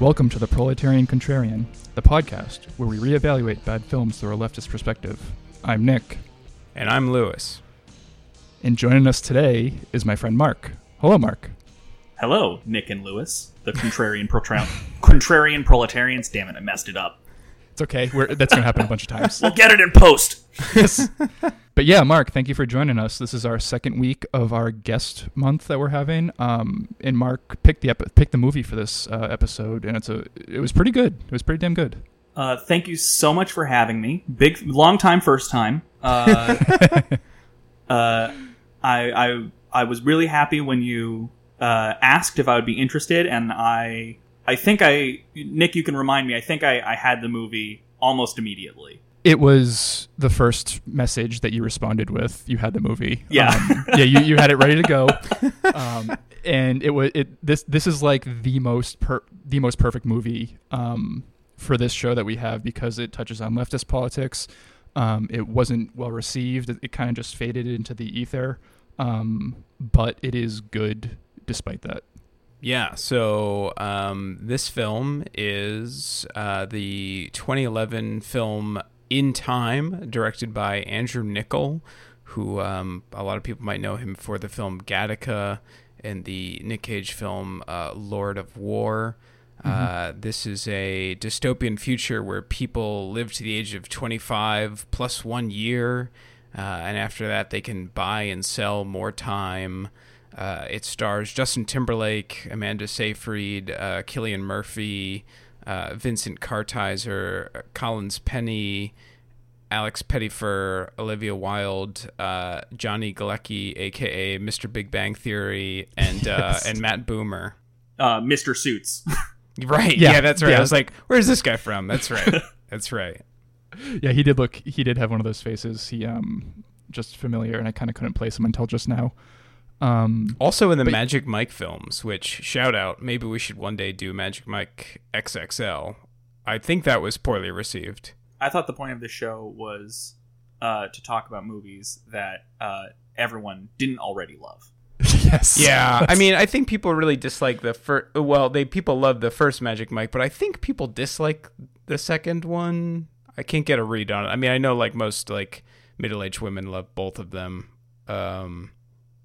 Welcome to the Proletarian Contrarian, the podcast where we reevaluate bad films through a leftist perspective. I'm Nick, And I'm Lewis. and joining us today is my friend Mark. Hello, Mark. Hello, Nick and Lewis, the contrarian protra- contrarian proletarians. Damn it, I messed it up. It's okay. We're, that's going to happen a bunch of times. We'll get it in post. Yes. But yeah, Mark, thank you for joining us. This is our second week of our guest month that we're having. Um, and Mark picked the epi- picked the movie for this uh, episode, and it's a it was pretty good. It was pretty damn good. Uh, thank you so much for having me. Big, long time, first time. Uh, uh, I, I, I was really happy when you uh, asked if I would be interested, and I, I think I, Nick, you can remind me. I think I, I had the movie almost immediately. It was the first message that you responded with. You had the movie. Yeah. Um, yeah. You, you had it ready to go. Um, and it was it this this is like the most per, the most perfect movie um, for this show that we have because it touches on leftist politics. Um, it wasn't well received. It, it kind of just faded into the ether. Um, but it is good despite that. Yeah, so um, this film is uh, the 2011 film In Time, directed by Andrew Niccol, who um, a lot of people might know him for the film Gattaca and the Nick Cage film uh, Lord of War. Uh, this is a dystopian future where people live to the age of 25 plus one year, uh, and after that, they can buy and sell more time. Uh, it stars Justin Timberlake, Amanda Seyfried, uh, Cillian Murphy, uh, Vincent Kartheiser, uh, Collins Pennie, Alex Pettyfer, Olivia Wilde, uh, Johnny Galecki, aka Mr. Big Bang Theory, and uh, Yes. and Matt Bomer. Uh, Mr. Suits. Right. Yeah, Yeah, that's right. yeah. I was like, where's this guy from? That's right. that's right. Yeah, he did look. He did have one of those faces. He um just familiar, and I kind of couldn't place him until just now. Um, Also in the But- Magic Mike films, which shout out, maybe we should one day do Magic Mike XXL. I think that was poorly received. I thought the point of this show was uh, to talk about movies that uh, everyone didn't already love. yes. Yeah, I mean, I think people really dislike the first. Well, they people love the first Magic Mike, but I think people dislike the second one. I can't get a read on it. I mean, I know like most like middle-aged women love both of them, um,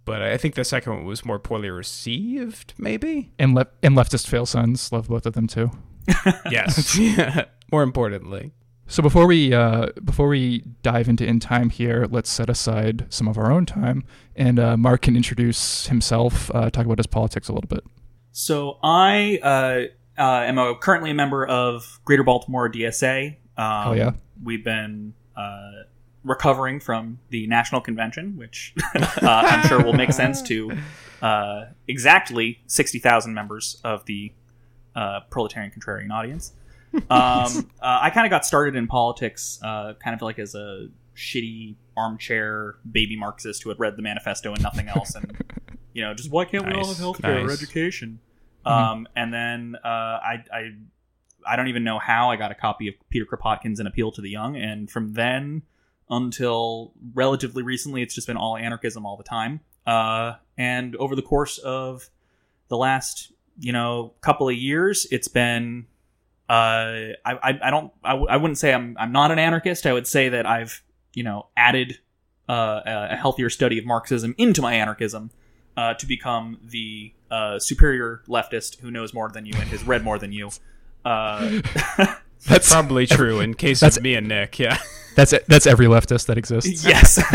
but I think the second one was more poorly received. Maybe. and left and leftist fail sons love both of them too. Yes. more importantly. So before we uh, before we dive into in time here, let's set aside some of our own time, and uh, Mark can introduce himself, uh, talk about his politics a little bit. So I uh, uh, am a, currently a member of Greater Baltimore DSA. Um, Hell yeah. We've been uh, recovering from the national convention, which uh, I'm sure will make sense to uh, exactly sixty thousand members of the uh, proletarian contrarian audience. Um, uh, I kind of got started in politics, uh, kind of like as a shitty armchair baby Marxist who had read the manifesto and nothing else, and you know, just why can't we all Nice, have healthcare or nice. education? Mhm. Um, and then uh, I, I, I don't even know how I got a copy of Peter Kropotkin's An Appeal to the Young, and from then until relatively recently, it's just been all anarchism all the time. Uh, and over the course of the last, you know, couple of years, it's been. Uh, I, I, I don't. I, w- I wouldn't say I'm. I'm not an anarchist. I would say that I've, you know, added uh, a healthier study of Marxism into my anarchism uh, to become the uh, superior leftist who knows more than you and has read more than you. That's Probably true in case That's- of me and Nick. Yeah. that's that's every leftist that exists. yes.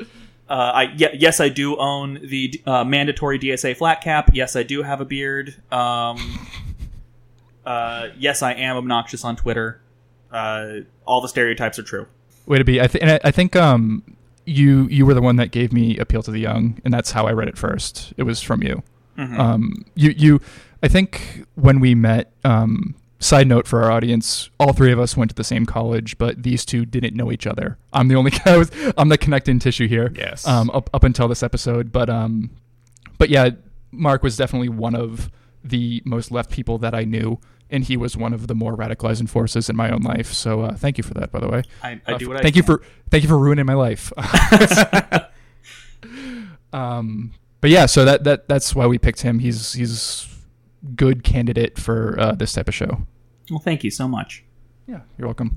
uh, I ye- yes I do own the uh, mandatory DSA flat cap. Yes I do have a beard. Um, uh, yes I am obnoxious on Twitter. Uh, all the stereotypes are true. Way to be. I, th- and I, I think um you you were the one that gave me Appeal to the Young, and that's how I read it first. It was from you. Mhm. Um, you you. I think when we met. Um, side note for our audience: all three of us went to the same college, but these two didn't know each other. I'm the only guy with. I'm the connecting tissue here. Yes. Um, up up until this episode, but um, but yeah, Mark was definitely one of the most left people that I knew, and he was one of the more radicalizing forces in my own life. So uh, thank you for that, by the way. I, I Uh, do what I thank you can. for thank you for ruining my life. um, but yeah, so that that that's why we picked him. He's he's good candidate for uh, this type of show. Well, thank you so much. Yeah, you're welcome.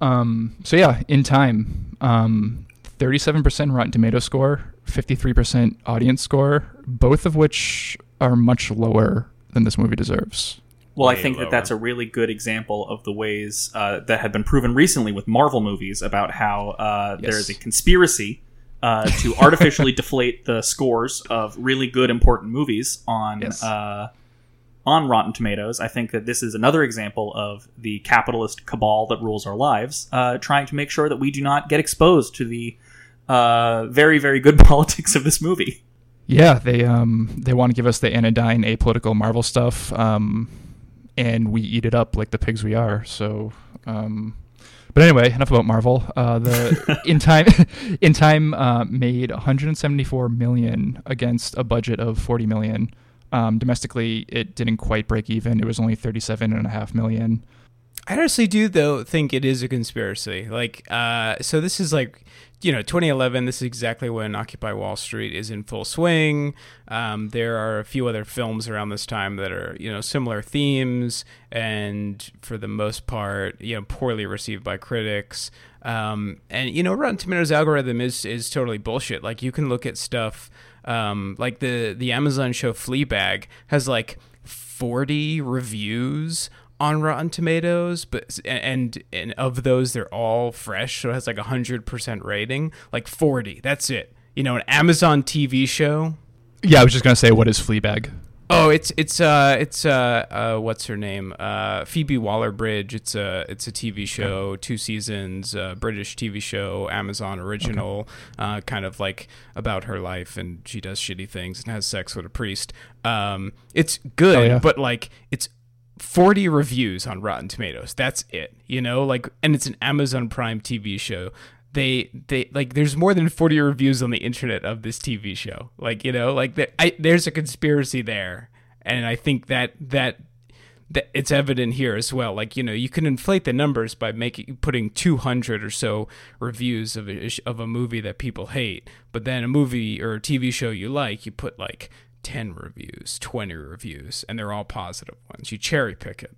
Um, so yeah, in time, um, 37% Rotten Tomato score, 53% audience score, both of which are much lower than this movie deserves. Well, I think lower. that that's a really good example of the ways uh, that have been proven recently with Marvel movies about how uh, there is a conspiracy uh, to artificially deflate the scores of really good, important movies on Yes. On Rotten Tomatoes. I think that this is another example of the capitalist cabal that rules our lives, uh, trying to make sure that we do not get exposed to the uh, very, very good politics of this movie. Yeah, they um they want to give us the anodyne apolitical Marvel stuff, um, and we eat it up like the pigs we are. So, um, but anyway, enough about Marvel. Uh, the in time in time uh, made 174 million against a budget of 40 million. Um, domestically, it didn't quite break even. It was only 37 and a half million. I honestly do though think it is a conspiracy. Like, uh, so this is like, you know, 2011. This is exactly when Occupy Wall Street is in full swing. Um, there are a few other films around this time that are, you know, similar themes, and for the most part, you know, poorly received by critics. Um, and you know, Rotten Tomatoes algorithm is is totally bullshit. Like, you can look at stuff, um, like the the Amazon show Fleabag has like 40 reviews on Rotten Tomatoes, but and and of those they're all fresh, so it has like a hundred percent rating, like forty. That's it. You know, an Amazon TV show. Yeah, I was just gonna say, what is Fleabag? Oh, it's it's uh it's uh, uh what's her name? Uh Phoebe Waller-Bridge. It's a it's a TV show, two seasons, uh, British TV show, Amazon original, uh kind of like about her life and she does shitty things and has sex with a priest. Um it's good, Oh, yeah. but like it's 40 reviews on Rotten Tomatoes. That's it. You know, like and it's an Amazon Prime TV show. They they like there's more than 40 reviews on the internet of this TV show. Like, you know, like there, I, there's a conspiracy there. And I think that that that it's evident here as well. Like, you know, you can inflate the numbers by making putting 200 or so reviews of a, of a movie that people hate, but then a movie or a TV show you like, you put like 10 reviews, 20 reviews, and they're all positive ones. You cherry pick it.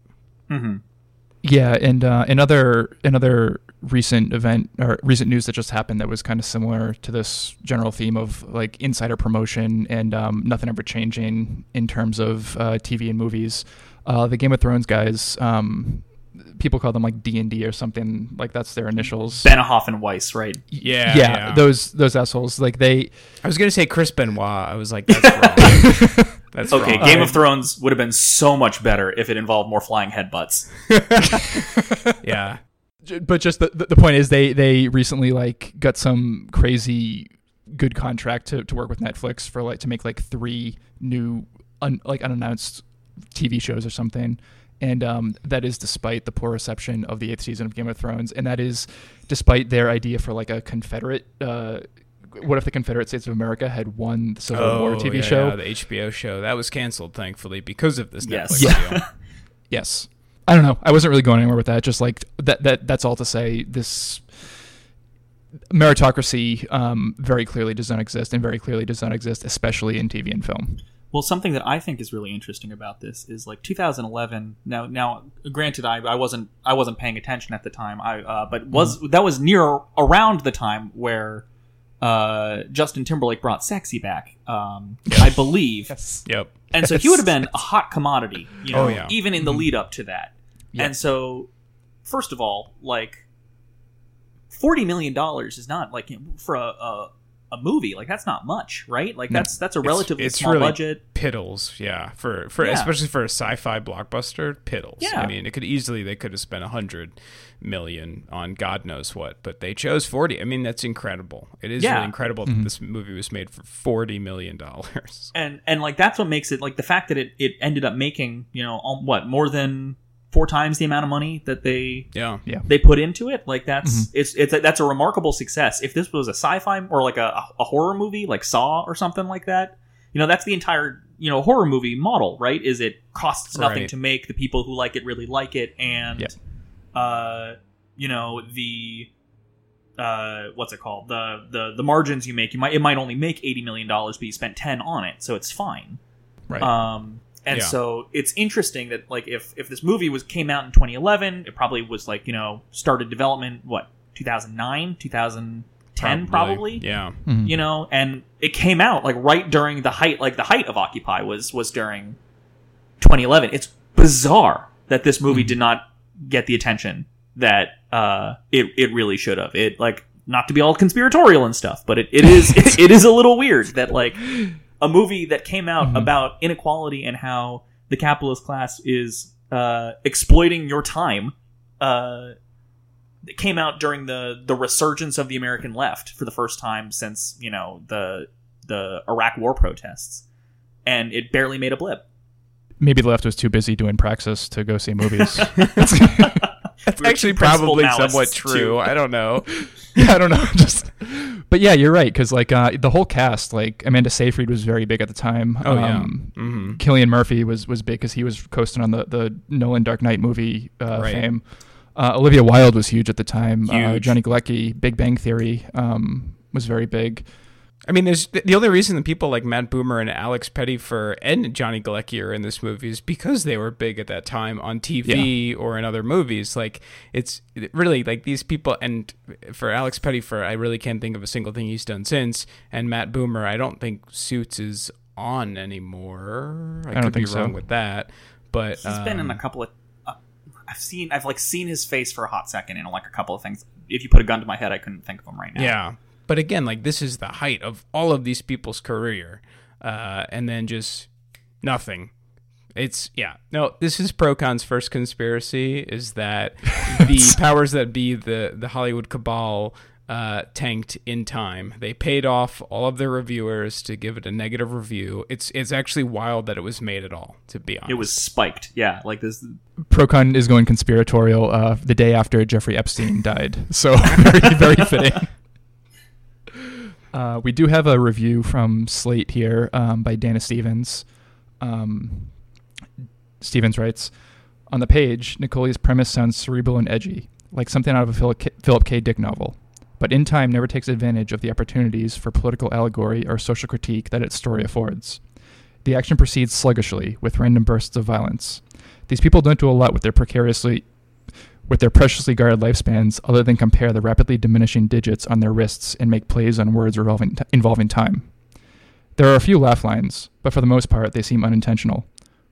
Yeah, and uh, another another recent event or recent news that just happened that was kind of similar to this general theme of like insider promotion and um, nothing ever changing in terms of uh, TV and movies. Uh, the Game of Thrones guys, um, people call them like D and D or something like that's their initials. Benioff and Weiss, right? Yeah, yeah, yeah. those those assholes. Like they, I was gonna say Chris Benoit. I was like, that's wrong. that's Okay, wrong. Game of Thrones would have been so much better if it involved more flying headbutts. yeah. J- but just the, the the point is they they recently like got some crazy good contract to, to work with Netflix for like to make like three new un, like unannounced TV shows or something. And um, that is despite the poor reception of the eighth season of Game of Thrones, and that is despite their idea for like a Confederate. Uh, what if the Confederate States of America had won the Civil War TV Oh, yeah, show? yeah, the HBO show that was canceled, thankfully, because of this Yes. Netflix Yeah. deal. Yes. I don't know. I wasn't really going anywhere with that. Just like that. That that's all to say. This meritocracy um, very clearly does not exist, and very clearly does not exist, especially in TV and film. Well, something that I think is really interesting about this is like 2011. Now, now, granted, I, I wasn't I wasn't paying attention at the time. I uh, but was that was near around the time where uh, Justin Timberlake brought "Sexy" back. Um, I believe, Yep. and so he would have been a hot commodity. You know, Oh, yeah. even in the lead up to that. Yeah. And so, first of all, like forty million dollars is not like for a, a a movie. Like that's not much, right? Like that's that's a relatively it's small really- budget. Piddles, yeah, for for Yeah. especially for a sci-fi blockbuster, piddles. Yeah. I mean, it could easily they could have spent a hundred million on God knows what, but they chose forty. I mean, that's incredible. It is Yeah. really incredible that mm-hmm. this movie was made for forty million dollars. and and like that's what makes it like the fact that it it ended up making you know what more than four times the amount of money that they Yeah, they put into it. Like that's it's it's a, that's a remarkable success. If this was a sci-fi or like a, a horror movie like saw or something like that you know that's the entire you know horror movie model right? Is it costs nothing Right. to make the people who like it really like it and Yep. uh you know the uh what's it called? The the the margins you make you might it might only make 80 million dollars but you spent 10 on it so it's fine. Right. um, and Yeah. so it's interesting that like if if this movie was came out in 2011, it probably was like you know started development what 2009, 2010 probably. Yeah. Mhm. You know, and it came out like right during the height like the height of Occupy was was during 2011. It's bizarre that this movie did not get the attention that uh it it really should have. It like not to be all conspiratorial and stuff, but it, it is it, it is a little weird that like a movie that came out Mhm. about inequality and how the capitalist class is uh exploiting your time uh it came out during the the resurgence of the American left for the first time since, you know, the the Iraq war protests. And it barely made a blip. Maybe the left was too busy doing praxis to go see movies. That's We were actually probably somewhat too. true. I don't know. yeah, I don't know. Just, but yeah, you're right because like uh, the whole cast, like Amanda Seyfried was very big at the time. Oh yeah. Um, hmm Cillian Murphy was was big because he was coasting on the the Nolan Dark Knight movie uh, Right. fame. Uh, Olivia Wilde was huge at the time. Uh, Huge. Johnny Galecki, Big Bang Theory, um, was very big. I mean, there's the only reason that people like Matt Bomer and Alex Pettyfer and Johnny Galecki are in this movie is because they were big at that time on TV or in other movies. Like it's really like these people. And for Alex Pettyfer, I really can't think of a single thing he's done since. And Matt Bomer, I don't think Suits is on anymore. I, don't could think be so. wrong with that. But He's been in um, a couple of. Uh, I've seen. I've like seen his face for a hot second in like a couple of things. If you put a gun to my head, I couldn't think of him right now. Yeah. But again, like this is the height of all of these people's career. Uh, and then just nothing. It's yeah. No, this is Procon's first conspiracy is that the powers that be, the the Hollywood cabal, uh, tanked in time. They paid off all of their reviewers to give it a negative review. It's it's actually wild that it was made at all, to be honest. It was spiked. Yeah, like this. Procon is going conspiratorial uh, the day after Jeffrey Epstein died. So very, very fitting. Uh, we do have a review from Slate here um, by Dana Stevens. Um, Stevens writes On the page, Nicoli's premise sounds cerebral and edgy, like something out of a Philip K. Philip K. Dick novel. But In Time never takes advantage of the opportunities for political allegory or social critique that its story affords. The action proceeds sluggishly, with random bursts of violence. These people don't do a lot with their precariously with their preciously guarded lifespans other than compare the rapidly diminishing digits on their wrists and make plays on words revolving involving time. There are a few laugh lines, but for the most part they seem unintentional.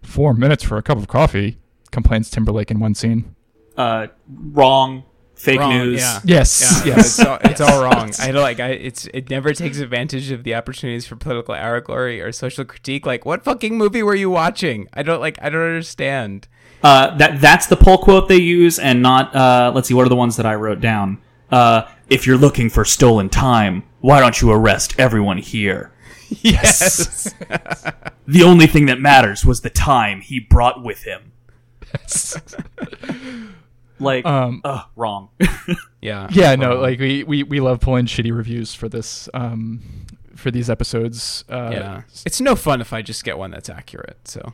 Four minutes for a cup of coffee, complains Timberlake in one scene. Uh, wrong. Fake Wrong, news. yeah. Yes, Yeah, yes. it's all, it's all wrong. I don't like. I it's it never takes advantage of the opportunities for political allegory or social critique. Like, what fucking movie were you watching? I don't like. I don't understand. Uh, that that's the pull quote they use, and not. Uh, let's see, what are the ones that I wrote down? Uh, if you're looking for stolen time, why don't you arrest everyone here? Yes. The only thing that matters was the time he brought with him. Like, Um, ugh, wrong. yeah. yeah, no, like we, we, we love pulling shitty reviews for this um, for these episodes. Uh, yeah. It's no fun if I just get one that's accurate. So.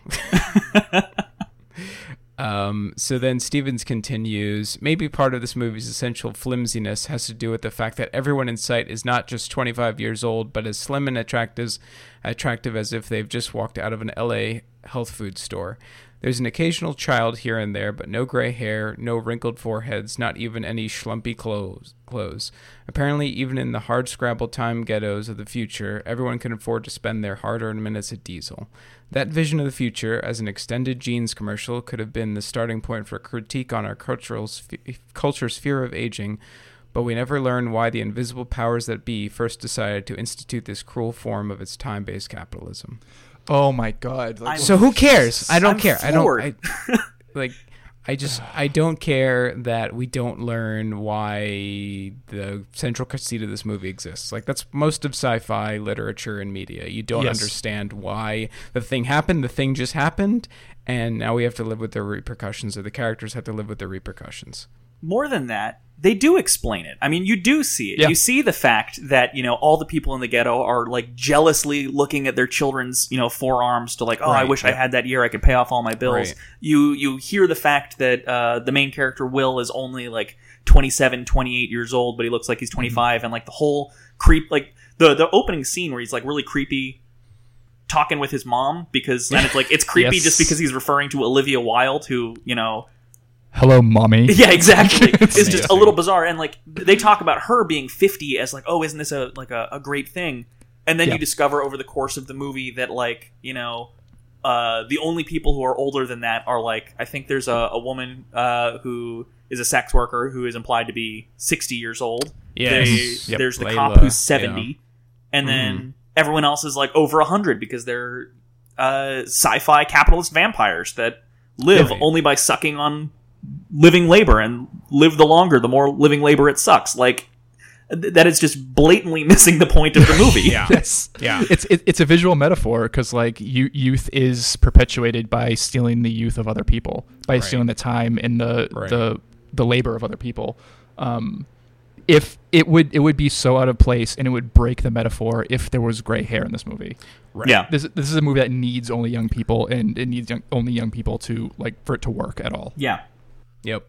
Um, so then Stevens continues, maybe part of this movie's essential flimsiness has to do with the fact that everyone in sight is not just 25 years old, but as slim and attractive, attractive as if they've just walked out of an LA health food store. There's an occasional child here and there, but no gray hair, no wrinkled foreheads, not even any schlumpy clothes. Clothes. Apparently, even in the hard scrabble time ghettos of the future, everyone can afford to spend their hard-earned minutes at Diesel. That vision of the future, as an extended jeans commercial, could have been the starting point for critique on our cultural sphe- culture's fear of aging, but we never learn why the invisible powers that be first decided to institute this cruel form of its time-based capitalism. Oh my god. Like, So who cares? I don't I'm care. I don't I, like. I just I don't care that we don't learn why the central conceit of this movie exists. Like that's most of sci-fi literature and media. You don't Yes. understand why the thing happened. The thing just happened, and now we have to live with the repercussions, or the characters have to live with the repercussions. More than that, they do explain it. I mean, you do see it. Yeah. You see the fact that, you know, all the people in the ghetto are like jealously looking at their children's, you know, forearms to like, oh, I Right, wish I had that year I could pay off all my bills. Right. You you hear the fact that uh, the main character Will is only like 27, 28 years old, but he looks like he's 25 and like the whole creep like the the opening scene where he's like really creepy talking with his mom because and it's like it's creepy Yes. just because he's referring to Olivia Wilde, who you know Hello, mommy. yeah, exactly. it's just a little bizarre, and like they talk about her being fifty as like, oh, isn't this a like a, a great thing? And then Yeah. you discover over the course of the movie that like you know, uh, the only people who are older than that are like I think there's a, a woman uh, who is a sex worker who is implied to be sixty years old. Yes. They- Yep. There's the Layla, cop who's yeah. seventy, and then everyone else is like over hundred because they're uh, sci-fi capitalist vampires that live Right. only by sucking on living labor and live the longer the more living labor it sucks like that is just blatantly missing the point of the movie Yeah. Yes. Yeah. It's it, it's a visual metaphor because like you, youth is perpetuated by stealing the youth of other people, by Right. stealing the time and the Right. the the labor of other people. Um, if it would it would be so out of place and it would break the metaphor if there was gray hair in this movie. Right. yeah This this is a movie that needs only young people and it needs young, only young people to like for it to work at all. yeah Yep.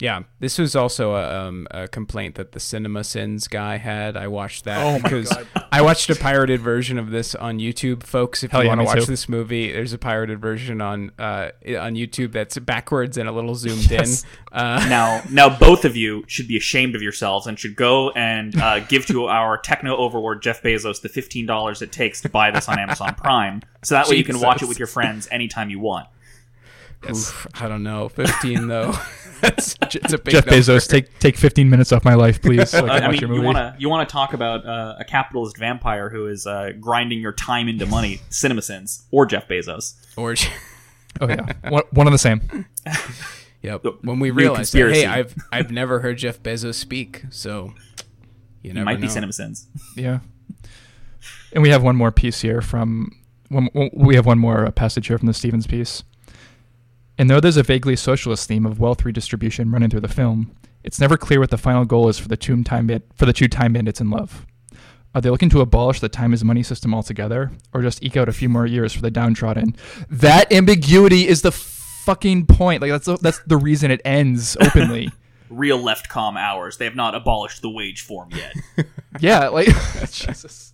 Yeah, this was also a, um, a complaint that the Cinema Sins guy had. I watched that Oh because I watched a pirated version of this on YouTube, folks. If Hell you yeah, want to watch too. this movie, there's a pirated version on uh, on YouTube that's backwards and a little zoomed Yes. in. Uh, now now both of you should be ashamed of yourselves and should go and uh, give to our techno overlord jeff bezos the $15 it takes to buy this on amazon prime so that way you can watch it with your friends anytime you want oof, I don't know, fifteen though. that's it's a big Jeff number. Bezos, take take 15 minutes off my life, please. So I can I watch mean, your you want to you want to talk about uh, a capitalist vampire who is uh, grinding your time into money, CinemaSins or Jeff Bezos. or Oh yeah, one, one and the same. yep. When we New realized, that, hey. I've I've never heard Jeff Bezos speak, so you He never might be know. CinemaSins. Yeah. And we have one more piece here from one, one- we have one more uh, passage here from the Stevens piece. And though there's a vaguely socialist theme of wealth redistribution running through the film, it's never clear what the final goal is for the two time ban- for the two time bandits in love. Are they looking to abolish the time is money system altogether, or just eke out a few more years for the downtrodden? That ambiguity is the fucking point. Like that's the, that's the reason it ends openly. Real left com hours. They have not abolished the wage form yet. Yeah, like Jesus.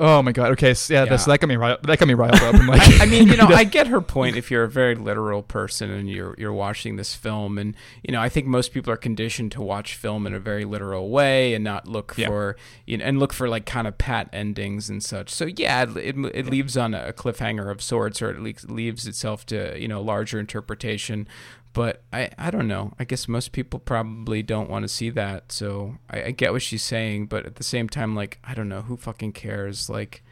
Oh my god. Okay, so yeah, Yeah. This, that got me riled, that got me riled up. I'm like, I mean, you know, I get her point if you're a very literal person and you're you're watching this film and you know, I think most people are conditioned to watch film in a very literal way and not look Yeah. for you know, and look for like kind of pat endings and such. So yeah, it, it, it leaves on a cliffhanger of sorts or it le- leaves itself to, you know, larger interpretation. But I, I don't know. I guess most people probably don't want to see that. So I, I get what she's saying, but at the same time, like I don't know who fucking cares. Like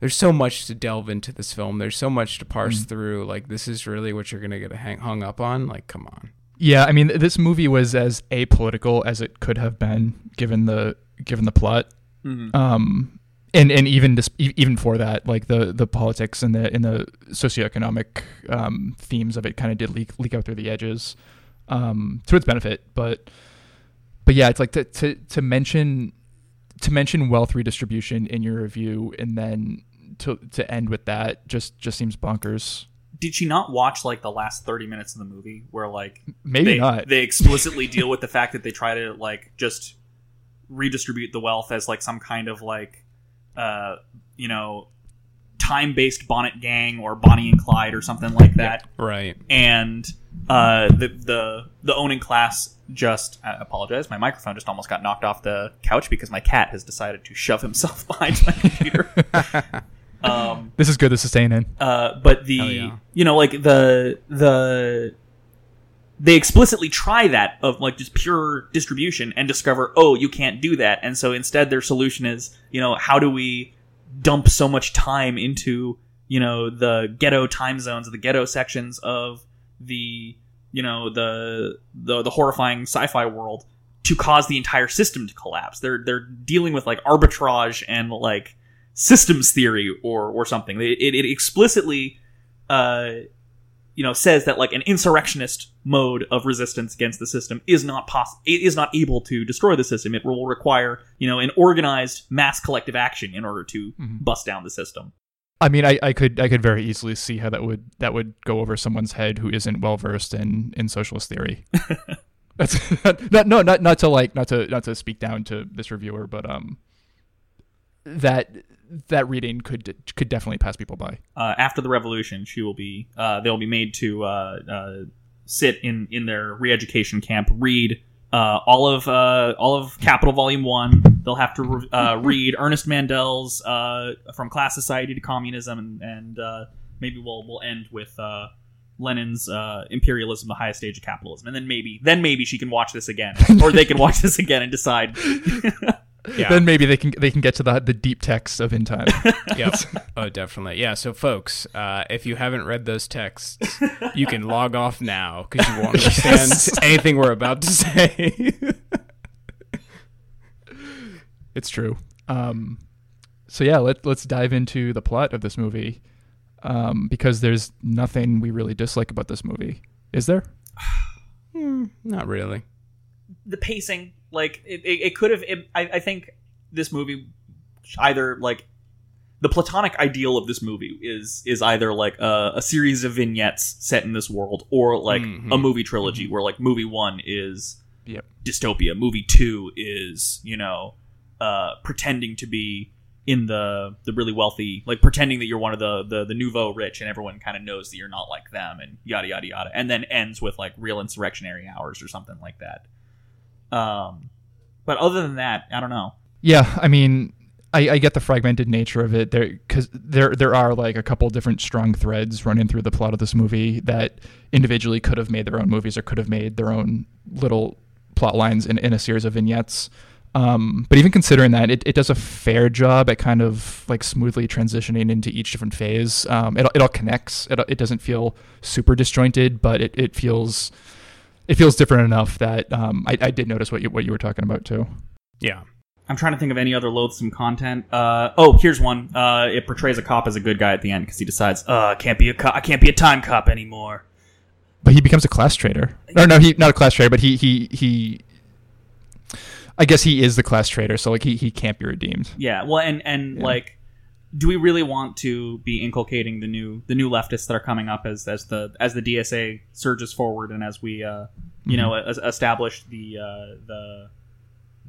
there's so much to delve into this film. There's so much to parse Mm. through. Like, this is really what you're gonna get hang- hung up on. Like, come on. yeah, I mean, this movie was as apolitical as it could have been given the given the plot. Mhm. Um, and and even this, even for that, like the the politics and the and the socioeconomic um, themes of it kind of did leak leak out through the edges, um, to its benefit. But but yeah, it's like to to to mention to mention wealth redistribution in your review and then to to end with that just just seems bonkers. Did she not watch like the last thirty minutes of the movie where like Maybe they, not. they explicitly deal with the fact that they try to like just redistribute the wealth as like some kind of like uh you know time based Bonnot gang or bonnie and clyde or something like that Right. and uh the the the owning class just I apologize my microphone just almost got knocked off the couch because my cat has decided to shove himself behind my computer um this is good. This is staying in. uh, but the yeah. you know like the the they explicitly try that of like just pure distribution and discover oh you can't do that. And so instead their solution is you know how do we dump so much time into you know the ghetto time zones the ghetto sections of the you know the the, the horrifying sci-fi world to cause the entire system to collapse? They're they're dealing with like arbitrage and like systems theory or or something. It, it, it explicitly uh you know says that like an insurrectionist mode of resistance against the system is not poss- is not able to destroy the system it will require you know an organized mass collective action in order to Mhm. bust down the system I mean, I, I could I could very easily see how that would that would go over someone's head who isn't well versed in, in socialist theory. That's not no not not to like not to not to speak down to this reviewer, but um, that that reading could could definitely pass people by. uh, after the revolution, she will be uh, they'll be made to uh, uh, sit in in their re-education camp, read uh, all of uh, all of Capital Volume One. They'll have to re- uh, read Ernest Mandel's uh, From Class Society to Communism, and, and uh, maybe we'll we'll end with. Uh, Lenin's uh, imperialism, the highest stage of capitalism, and then maybe, then maybe she can watch this again, or they can watch this again and decide. Yeah. Then maybe they can they can get to the the deep text of in time. yep. Oh, definitely. Yeah. So, folks, uh, if you haven't read those texts, you can log off now because you won't understand Yes. anything we're about to say. It's true. Um, so yeah, let let's dive into the plot of this movie, um, because there's nothing we really dislike about this movie, is there? Hmm, not really. the pacing like it, it, it could have it, I, I think this movie either like the platonic ideal of this movie is is either like a, a series of vignettes set in this world or like Mhm. a movie trilogy where like movie one is Yep. dystopia movie two is you know uh pretending to be in the the really wealthy like pretending that you're one of the the, the nouveau rich and everyone kind of knows that you're not like them and yada yada yada and then ends with like real insurrectionary hours or something like that um but other than that i don't know Yeah, I mean, I, I get the fragmented nature of it there because there there are like a couple different strong threads running through the plot of this movie that individually could have made their own movies or could have made their own little plot lines in, in a series of vignettes. Um, but even considering that, it, it does a fair job at kind of like smoothly transitioning into each different phase. Um, it, it all connects. It, it doesn't feel super disjointed, but it, it feels it feels different enough that um, I, I did notice what you what you were talking about too. Yeah. i'm trying to think of any other loathsome content uh oh here's one uh it portrays a cop as a good guy at the end because he decides uh i can't be a cop i can't be a time cop anymore But he becomes a class traitor. Or no, he not a class traitor, but he he he. I guess he is the class traitor, so like he, he can't be redeemed. Yeah, well, and and Yeah. like, do we really want to be inculcating the new the new leftists that are coming up as as the as the DSA surges forward and as we uh, you know Mm-hmm. as, establish the uh, the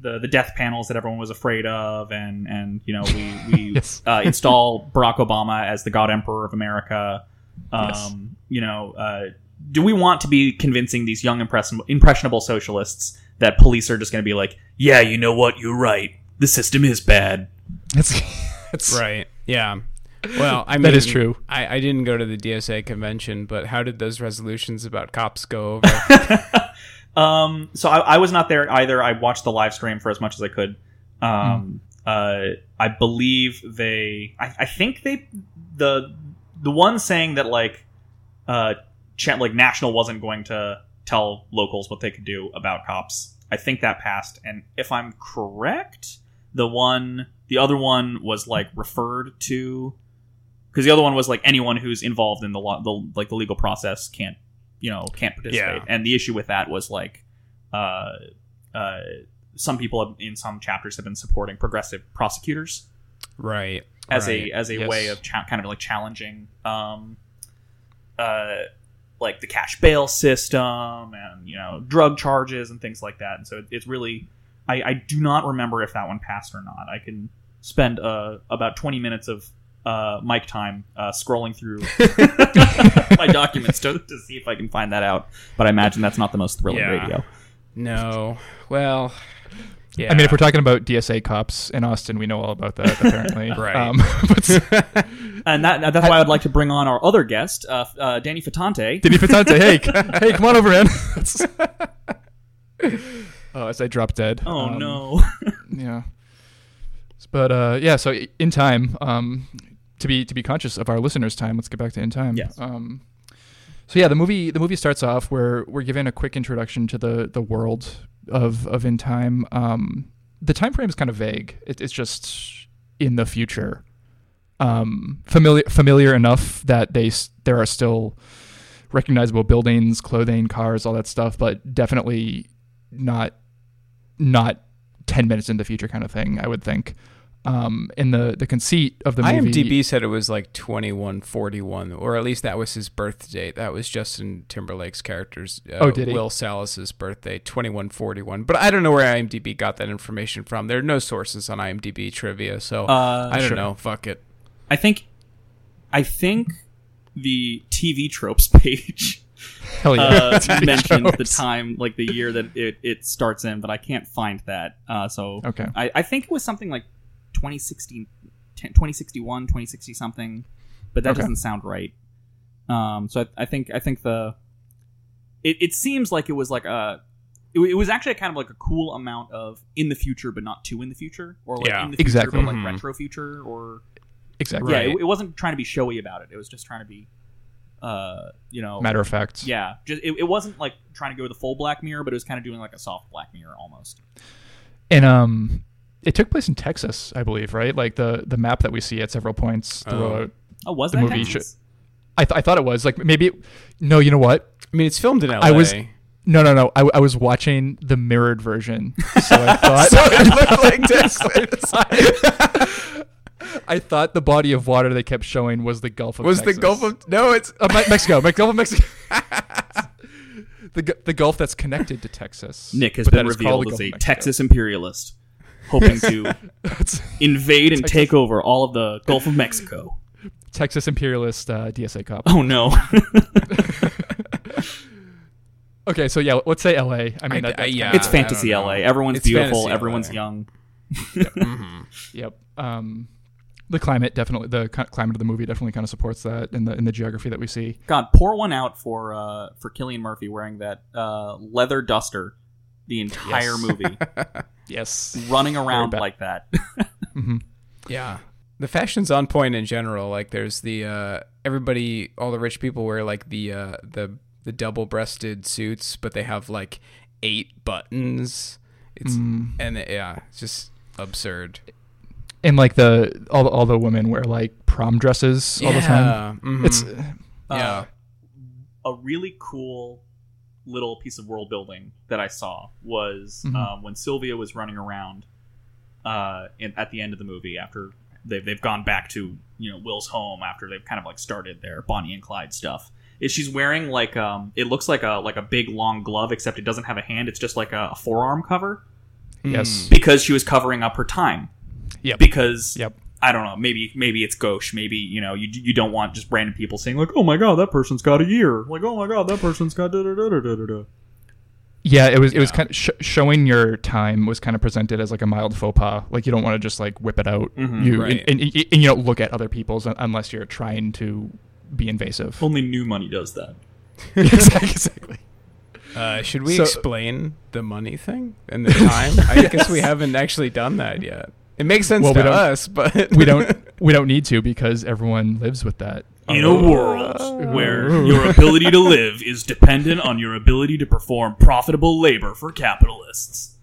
the the death panels that everyone was afraid of and and you know we we Yes. uh, install Barack Obama as the God Emperor of America. Um, Yes. You know, uh, do we want to be convincing these young impression- impressionable socialists that police are just going to be like, yeah, you know what, you're right, the system is bad. It's Right. Yeah. Well, I mean, That is true. I, I didn't go to the DSA convention, but how did those resolutions about cops go over? Um, so I, I was not there either. I watched the live stream for as much as I could. Um, uh, I believe they. I, I think they the the one saying that like uh like national wasn't going to tell locals what they could do about cops. I think that passed, and if I'm correct, the one the other one was like referred to because the other one was like anyone who's involved in the, law, the like the legal process can't you know can't participate Yeah. and the issue with that was like uh uh some people have, in some chapters have been supporting progressive prosecutors right. as right. a as a Yes. way of cha- kind of like challenging um uh like the cash bail system and you know drug charges and things like that and so it, it's really I, I do not remember if that one passed or not i can spend uh about 20 minutes of uh mic time uh scrolling through my documents to, to see if i can find that out but i imagine that's not the most thrilling Yeah. radio No. Well. Yeah. I mean, if we're talking about DSA cops in Austin, we know all about that apparently. Right. Um, but and that that's why i'd like to bring on our other guest uh, uh danny fatante Diddy Patante, hey, hey, come on over, man. Oh, as I drop dead. oh Um, no Yeah. But uh, yeah, so in time, um, to be to be conscious of our listeners' time, let's get back to in time. Yes. Um, so yeah, the movie the movie starts off where we're given a quick introduction to the the world of of in time. Um, the time frame is kind of vague. It, it's just in the future. Um, familiar familiar enough that they there are still recognizable buildings, clothing, cars, all that stuff, but definitely not not 10 minutes in the future kind of thing, I would think. Um, and the the conceit of the movie. IMDb said it was like 2141, or at least that was his birth date. That was Justin Timberlake's character's, uh, Oh, did he? Will Salas's birthday, 2141. But I don't know where IMDb got that information from. There are no sources on IMDb trivia, so Uh, I don't sure. know. Fuck it. I think, I think the TV tropes page Hell yeah. uh, TV mentioned the time, like the year that it, it starts in, but I can't find that. Uh, so Okay. I, I think it was something like 2060, 10 2061, 2060 something, but that Okay. doesn't sound right. Um, so I, I think I think the it, it seems like it was like a it, it was actually kind of like a cool amount of in the future, but not too in the future, or like Yeah. in the future, Exactly. but like Mhm. retro future, or Exactly. Right. yeah, it, it wasn't trying to be showy about it. It was just trying to be, uh, you know, Matter of fact. yeah, just it, it wasn't like trying to go the full Black Mirror, but it was kind of doing like a soft Black Mirror almost. And um, it took place in Texas, I believe, right? Like the the map that we see at several points Oh. throughout. Oh, was The that movie Texas? I, th- I thought it was like maybe. It, no, you know what? I mean, it's filmed in LA. I was- No, no, no. I, I was watching the mirrored version, so I thought. so it looked like Texas. I thought the body of water they kept showing was the Gulf of was the Gulf of no? It's uh, Mexico, Me- Gulf of Mexico. the the Gulf that's connected to Texas. Nick has but been that is called revealed as a. Texas imperialist, hoping to invade and Texas. take over all of the Gulf of Mexico. Texas imperialist uh, DSA cop. Oh no! Okay, so yeah, let's say L.A. I mean, I- that, I- yeah. it's fantasy I don't know. LA. Everyone's It's beautiful. Everyone's LA. young. Mhm. Yep. Um, the climate definitely, the climate of the movie definitely kind of supports that in the in the geography that we see. God, pour one out for uh, for Cillian Murphy wearing that uh, leather duster the entire Yes. movie, Yes. running around bad. like that. hmm Yeah. The fashion's on point in general. Like there's the uh everybody all the rich people wear like the uh the the double breasted suits, but they have like eight buttons. It's Mm. and yeah, it's just absurd. And like the all the, all the women wear like prom dresses all the time. Mhm. It's yeah. a really cool little piece of world building that I saw was Mhm. um, when Sylvia was running around uh, in, at the end of the movie after they've, they've gone back to you know Will's home after they've kind of like started their Bonnie and Clyde stuff. Is she's wearing like um it looks like a like a big long glove except it doesn't have a hand it's just like a, a forearm cover yes. because she was covering up her time Yep. because Yep. I don't know. Maybe maybe it's gauche. Maybe you know you you don't want just random people saying like, "Oh my god, that person's got a year." Like, "Oh my god, that person's got da da da da da da." da." Yeah, it was it was kind of sh- showing your time was kind of presented as like a mild faux pas. Like you don't want to just like whip it out. Mhm. you Right. and, and, and you don't look at other people's unless you're trying to be invasive. Only new money does that. exactly. exactly. Uh, should we So- explain the money thing and the time? I guess we haven't actually done that yet. It makes sense Well, we to don't- us, but We don't we don't need to because everyone lives with that. In a world where your ability to live is dependent on your ability to perform profitable labor for capitalists.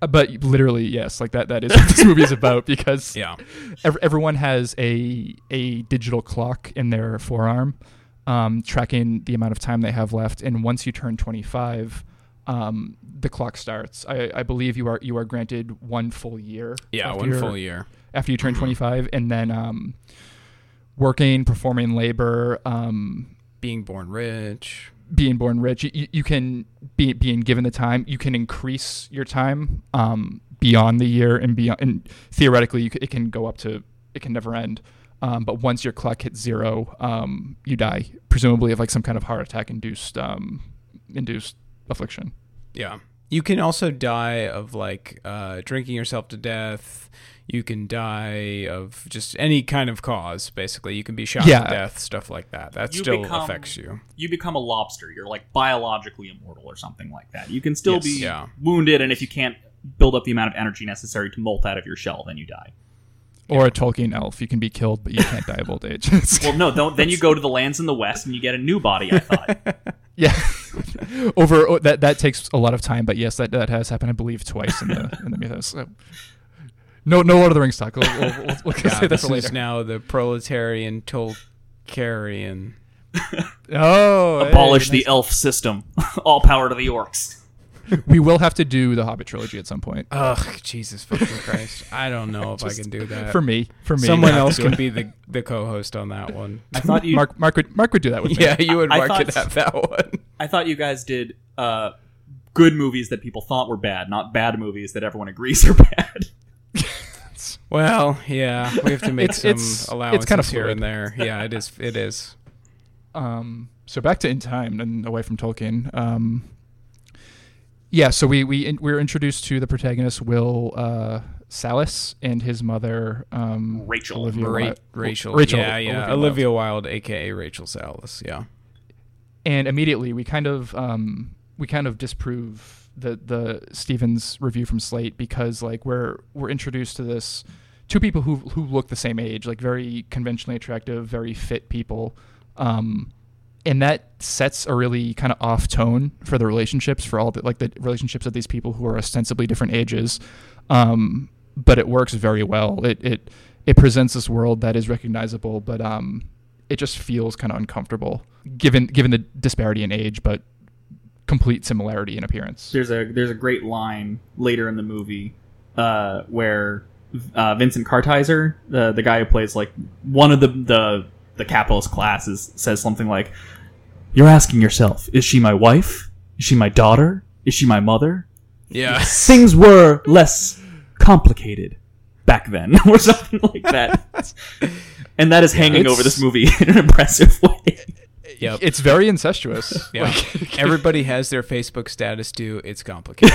Uh, But literally, yes, like that. That is what this movie is about because yeah. ev- everyone has a a digital clock in their forearm, um, tracking the amount of time they have left. And once you turn 25, um, the clock starts. I, I believe you are you are granted one full year. Yeah, one full year. after you turn 25, and then um, working, performing labor, um, Being born rich. being born rich. You, you can be being given the time. You can increase your time um, beyond the year and beyond. And theoretically, you c it can go up to it can never end. Um, but once your clock hits zero, um, you die, presumably of like some kind of heart attack induced um, induced affliction. Yeah. You can also die of like uh, drinking yourself to death. You can die of just any kind of cause, basically. You can be shot Yeah. to death, stuff like that. That You still become- affects you. You become a lobster. You're like biologically immortal or something like that. You can still Yes. be Yeah. wounded, and if you can't build up the amount of energy necessary to molt out of your shell, then you die. Or a Tolkien elf, you can be killed, but you can't die of old age. Well, no, don't, then you go to the lands in the west and you get a new body. I thought. Yeah, over oh, that that takes a lot of time, but yes, that that has happened, I believe, twice in the in the mythos. So. No, no Lord of the Rings talk. We'll, we'll, we'll, we'll Yeah, say that this later. is now the proletarian Tolkien. oh, hey, Abolish the nice. elf system. All power to the orcs. we will have to do the Hobbit trilogy at some point. Ugh, Jesus fucking Christ! I don't know if I can do that. For me, for me, Someone we have to else can it. be the the co-host on that one. I thought you. Mark, Mark would Mark would do that with me. Yeah, you and I Mark thought- could have that one. I thought you guys did uh, good movies that people thought were bad, not bad movies that everyone agrees are bad. Well, yeah, we have to make It's- some it's- it's allowances kinda here and there. Yeah, it is. It is. Um, so back to in time and away from Tolkien. Um, yeah, so we we in, we were introduced to the protagonist Will uh, Salas and his mother um, Rachel. Olivia Ra- Wilde- Rachel. Rachel. Yeah, yeah. Wilde. Olivia Wilde, aka Rachel Salas. Yeah. and immediately we kind of um, we kind of disprove the the Stevens review from Slate because like we're we're introduced to this two people who who look the same age, like very conventionally attractive, very fit people, um, and that sets a really kind of off tone for the relationships for all the like the relationships of these people who are ostensibly different ages, um, but it works very well. It it it presents this world that is recognizable, but um, it just feels kind of uncomfortable given given the disparity in age, but complete similarity in appearance. There's a there's a great line later in the movie uh, where uh, Vincent Kartheiser, the the guy who plays like one of the the the capitalist classes, says something like, "You're asking yourself, is she my wife? Is she my daughter? Is she my mother? Yeah. Things were less complicated back then, or something like that." And that is hanging over this movie in an impressive way. yep. It's very incestuous. Yeah. Like, Everybody has their Facebook status too. It's complicated.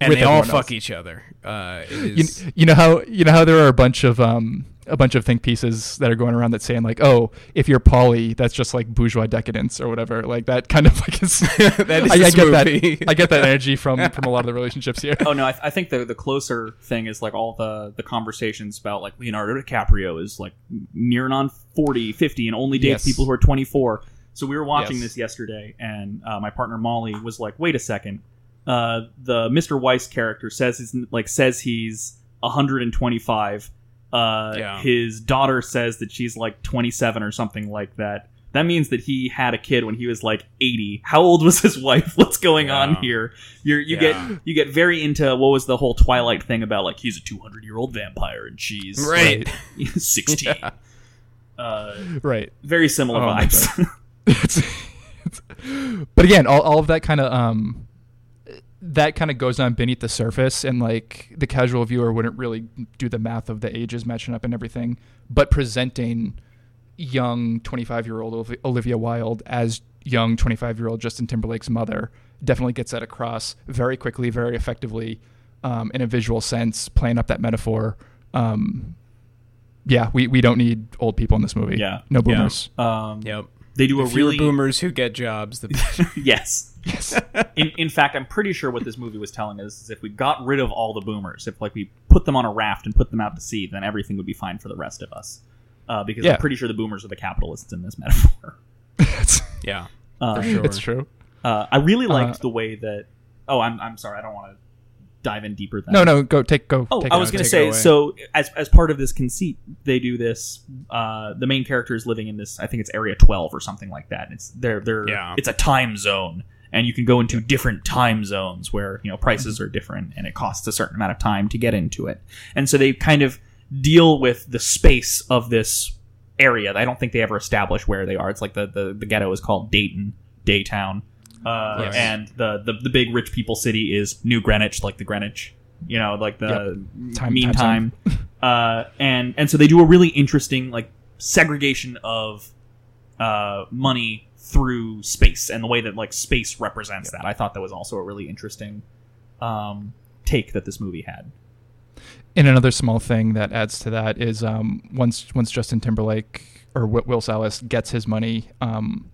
and With they all fuck else. each other. Uh, it you, you know how you know how there are a bunch of um a bunch of think pieces that are going around that saying like oh if you're poly that's just like bourgeois decadence or whatever like that kind of like is That is I, I get that I get that energy from from a lot of the relationships here. Oh no, I, I think the the closer thing is like all the the conversations about like Leonardo DiCaprio is like nearing on 40, 50 and only dates Yes. people who are 24. So we were watching Yes. this yesterday and uh, my partner Molly was like, "Wait a second. Uh, the Mr. Weiss character says he's like says he's 125. Uh, Yeah. his daughter says that she's like 27 or something like that. That means that he had a kid when he was like 80. How old was his wife? What's going on here? You're, you Yeah. get you get very into what was the whole Twilight thing about like he's a 200 year old vampire and she's Right. like, 60. Yeah. Uh, right. very similar Oh vibes. It's- it's- but again, all, all of that kind of um, that kind of goes on beneath the surface, and like the casual viewer wouldn't really do the math of the ages matching up and everything. But presenting young 25 year old Olivia Wilde as young 25 year old Justin Timberlake's mother definitely gets that across very quickly, very effectively, um, in a visual sense, playing up that metaphor. Um, yeah, we, we don't need old people in this movie. Yeah. no Yeah. boomers. um, Yep. They do The a fewer really boomers who get jobs, the yes. Yes. In, in fact, I'm pretty sure what this movie was telling us is if we got rid of all the boomers, if like we put them on a raft and put them out to sea, then everything would be fine for the rest of us. Uh, because Yeah. I'm pretty sure the boomers are the capitalists in this metaphor. yeah. Uh, For sure. it's true. uh, I really liked Uh, the way that. Oh, I'm, I'm sorry. I don't want to dive in deeper. Than No, no, go take go. Oh, take I was going to say. So, as as part of this conceit, they do this. Uh, the main character is living in this. I think it's Area 12 or something like that. It's they're they're. Yeah. It's a time zone, and you can go into different time zones where you know prices are different, and it costs a certain amount of time to get into it. And so they kind of deal with the space of this area. I don't think they ever establish where they are. It's like the the, the ghetto is called Dayton, Daytown. Uh, Yes. And the, the the big rich people city is New Greenwich, like the Greenwich, you know, like the Time- meantime. time uh, and and so they do a really interesting like segregation of uh, money through space and the way that like space represents that. I thought that was also a really interesting um, take that this movie had. And another small thing that adds to that is um, once once Justin Timberlake or Will Salas gets his money, um,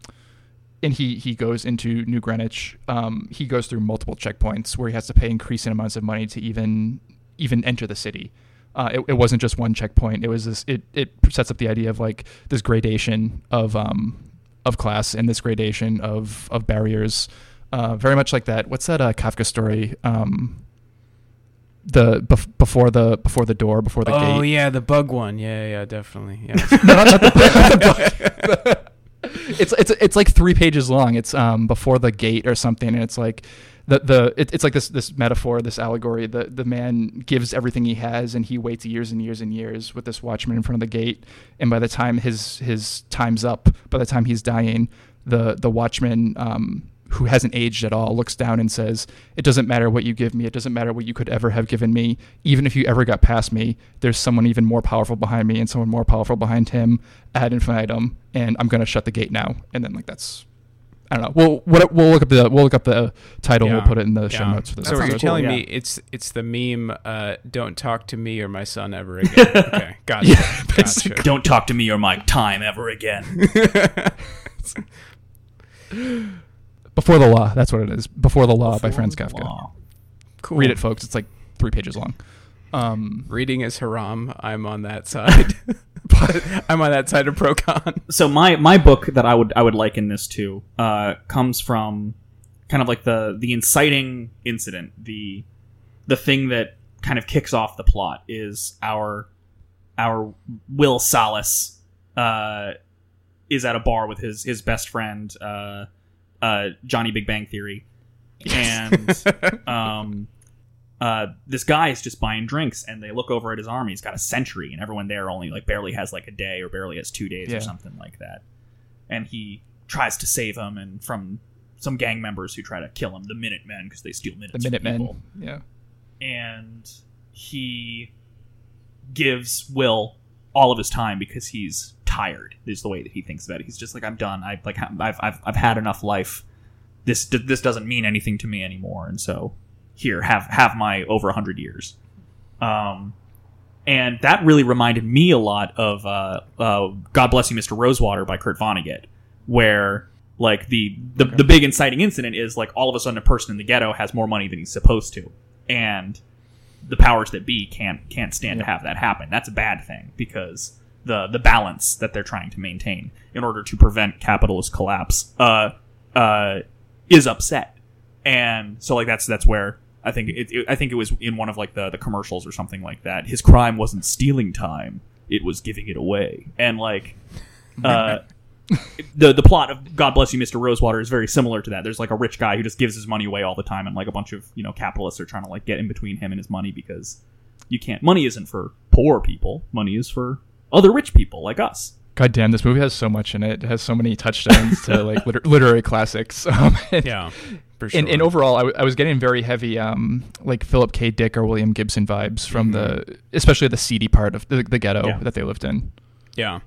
and he he goes into New Greenwich, um, he goes through multiple checkpoints where he has to pay increasing amounts of money to even even enter the city. Uh, it, it wasn't just one checkpoint. It was this. It, it sets up the idea of like this gradation of um of class and this gradation of of barriers. Uh, very much like that. What's that uh, Kafka story? Um, the bef- before the before the door before the oh gate. Oh yeah, the bug one. Yeah, yeah, definitely. Yeah. No, not, not the, not the bug. it's it's it's like three pages long. It's um before the gate or something, and it's like the the it, it's like this this metaphor, this allegory. The the man gives everything he has, and he waits years and years and years with this watchman in front of the gate. And by the time his his time's up, by the time he's dying, the the watchman um who hasn't aged at all looks down and says, It doesn't matter what you give me. It doesn't matter what you could ever have given me. Even if you ever got past me, there's someone even more powerful behind me and someone more powerful behind him ad infinitum. And I'm going to shut the gate now. And then, like, that's. I don't know. We'll we'll, we'll look up the we'll look up the title. Yeah. We'll put it in the show notes for this. So That you're sounds telling cool, me yeah. it's it's the meme. Uh, Don't talk to me or my son ever again. Okay, gotcha. Yeah, gotcha. Don't talk to me or my time ever again. Before the Law. That's what it is. Before the Law by Franz Kafka. Wow. Cool. Read it, folks. It's like three pages long. Um, Reading is haram. I'm on that side. I'm on that side of pro con. so my my book that I would I would liken this to uh, comes from kind of like the the inciting incident the the thing that kind of kicks off the plot is our our Will Salas uh, is at a bar with his his best friend uh, uh, Johnny Big Bang Theory and um, uh, this guy is just buying drinks, and they look over at his arm. He's got a century, and everyone there only like barely has like a day or barely has two days Yeah. or something like that. And he tries to save him, and from some gang members who try to kill him, the Minutemen, because they steal minutes. the Minutemen. Yeah. and he gives Will all of his time because he's tired. Is the way that he thinks about it. He's just like, I'm done. I like, I've, I've, I've had enough life. This, this doesn't mean anything to me anymore. And so, here, have, have my over hundred years. Um, and that really reminded me a lot of uh, uh, "God Bless You, Mr. Rosewater" by Kurt Vonnegut, where like the the, the big inciting incident is like all of a sudden a person in the ghetto has more money than he's supposed to, and the powers that be can't can't stand to have that happen. That's a bad thing because the the balance that they're trying to maintain in order to prevent capitalist collapse uh, uh, is upset, and so like that's that's where I think it, it- I think it was in one of like the the commercials or something like that. His crime wasn't stealing time; it was giving it away, and like. Uh, the the plot of God Bless You, Mr. Rosewater is very similar to that. There's like a rich guy who just gives his money away all the time, and like a bunch of you know capitalists are trying to like get in between him and his money because you can't. Money isn't for poor people. Money is for other rich people like us. God damn, this movie has so much in it. It has so many touchdowns to like liter- literary classics. Um, and, Yeah, for sure. and, and overall, I, w- I was getting very heavy, um, like Philip K. Dick or William Gibson vibes from the, especially the seedy part of the, the ghetto Yeah. that they lived in. Yeah.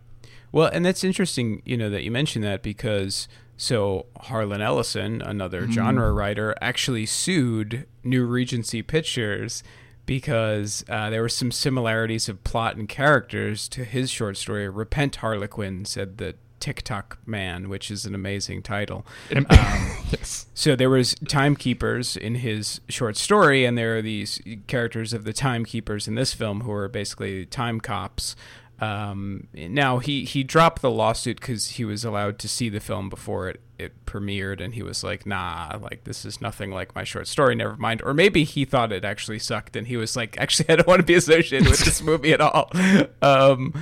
Well, and that's interesting, you know, that you mentioned that because so Harlan Ellison, another genre writer, actually sued New Regency Pictures because uh, there were some similarities of plot and characters to his short story, Repent Harlequin, said the Ticktockman, which is an amazing title. Um, yes. So there was timekeepers in his short story, and there are these characters of the timekeepers in this film who are basically time cops. Um, now he he dropped the lawsuit because he was allowed to see the film before it it premiered, and he was like, "Nah, like this is nothing like my short story. Never mind." Or maybe he thought it actually sucked, and he was like, "Actually, I don't want to be associated with this movie at all." Um,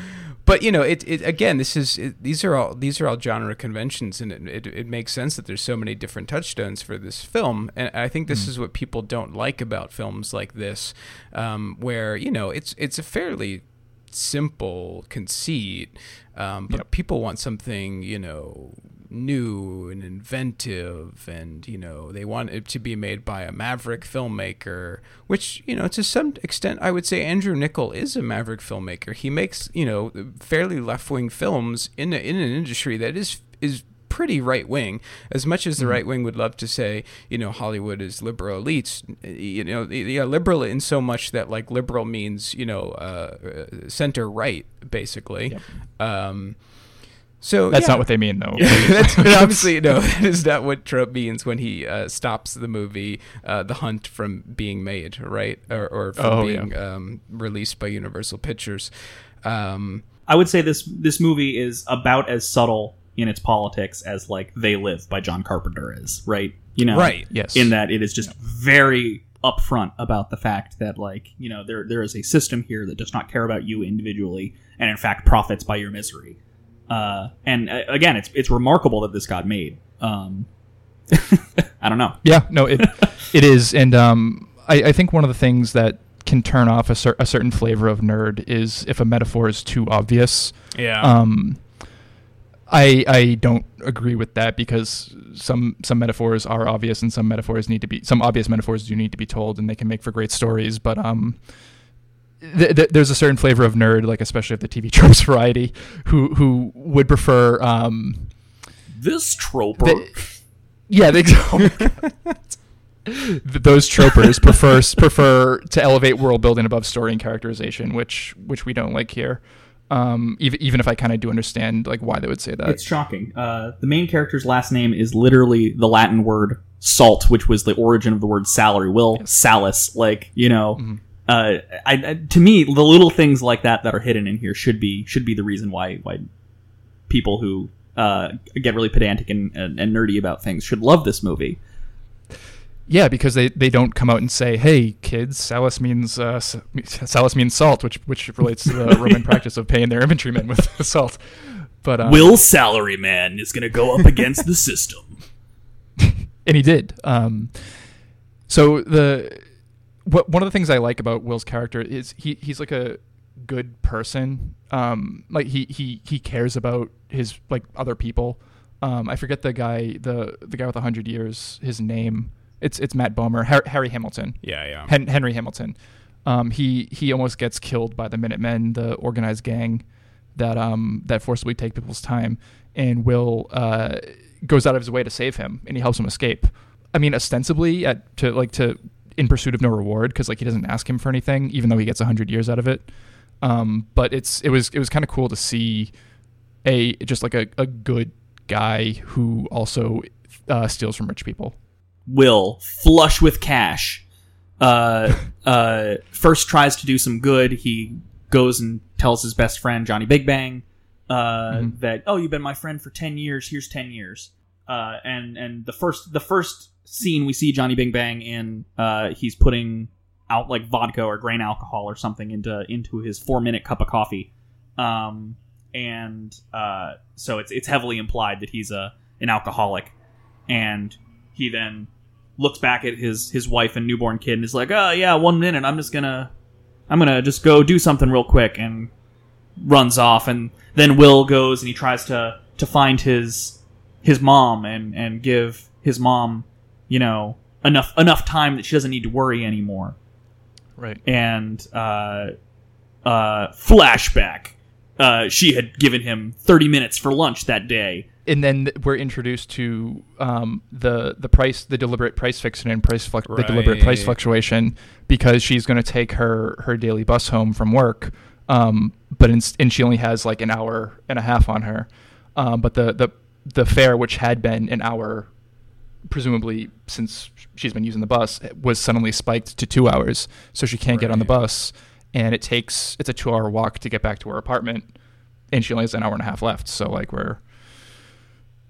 but you know, it, it again. This is it, these are all these are all genre conventions, and it, it it makes sense that there's so many different touchstones for this film. And I think this is what people don't like about films like this, um, where you know it's it's a fairly simple conceit, um, but people want something you know new and inventive and you know they want it to be made by a maverick filmmaker which you know to some extent i would say Andrew Niccol is a maverick filmmaker. He makes you know fairly left-wing films in a, in an industry that is is pretty right wing as much as the right wing would love to say you know hollywood is liberal elites. You know yeah liberal in so much that like liberal means you know uh, center right basically. Um so That's yeah. not what they mean, though. That's obviously no. That is not what Trump means when he uh, stops the movie uh, "The Hunt" from being made, right, or, or from Oh, being yeah. um, released by Universal Pictures. Um, I would say this this movie is about as subtle in its politics as like They Live by John Carpenter is, right? You know, Right. Yes. In that it is just very upfront about the fact that like you know there there is a system here that does not care about you individually and in fact profits by your misery. Uh, and uh, again, it's it's remarkable that this got made. Um, I don't know. Yeah, no, it it is, and um, I, I think one of the things that can turn off a, cer- a certain flavor of nerd is if a metaphor is too obvious. Yeah. Um, I I don't agree with that because some some metaphors are obvious and some metaphors need to be some obvious metaphors do need to be told and they can make for great stories. But um, th- th- there's a certain flavor of nerd, like especially of the TV tropes variety, who who would prefer um, This troper. the- yeah, they, oh my God. Those tropers prefer prefer to elevate world building above story and characterization, which which we don't like here. Um, even even if I kind of do understand like why they would say that. It's shocking. Uh, the main character's last name is literally the Latin word salt, which was the origin of the word salary. Will salus, like you know. Mhm. Uh, I, I, to me, the little things like that that are hidden in here should be should be the reason why why people who uh, get really pedantic and, and, and nerdy about things should love this movie. Yeah, because they, they don't come out and say, "Hey, kids, salus means uh, salus means salt," which which relates to the Roman practice of paying their infantrymen with salt. But um, Will Salaryman is going to go up against the system. and he did. Um, so the what one of the things I like about Will's character is he he's like a good person. Um, like he he he cares about his like other people. Um, I forget the guy the the guy with a hundred years. His name it's it's Matt Bomer, Har- Harry Hamilton. yeah, yeah. Hen- Henry Hamilton. Um, he he almost gets killed by the Minutemen, the organized gang that um that forcibly take people's time, and Will uh, goes out of his way to save him, and he helps him escape. I mean, ostensibly at to like to in pursuit of no reward because like he doesn't ask him for anything, even though he gets hundred years out of it. Um, but it's it was it was kind of cool to see a just like a, a good guy who also uh, steals from rich people. Will, flush with cash, uh, uh, first tries to do some good. He goes and tells his best friend Johnny Big Bang uh, Mhm. that oh you've been my friend for ten years. Here's ten years. Uh, and and the first the first scene we see Johnny Bing Bang in, uh, he's putting out like vodka or grain alcohol or something into into his four minute cup of coffee. Um, and uh, so it's it's heavily implied that he's a an alcoholic, and he then looks back at his his wife and newborn kid and is like, "Oh yeah, one minute, I'm just gonna I'm gonna just go do something real quick," and runs off. And then Will goes and he tries to to find his his mom and and give his mom, you know, enough enough time that she doesn't need to worry anymore Right. and uh, uh, flashback. Uh, she had given him 30 minutes for lunch that day. and then we're introduced to um, the the price, the deliberate price fixing and price fluc- the deliberate price fluctuation because she's going to take her her daily bus home from work, um, but in, and she only has like an hour and a half on her, um, but the the the fare which had been an hour, presumably since she's been using the bus, it was suddenly spiked to two hours, so she can't get on the bus, and it takes it's a two hour walk to get back to her apartment, and she only has an hour and a half left, so like we're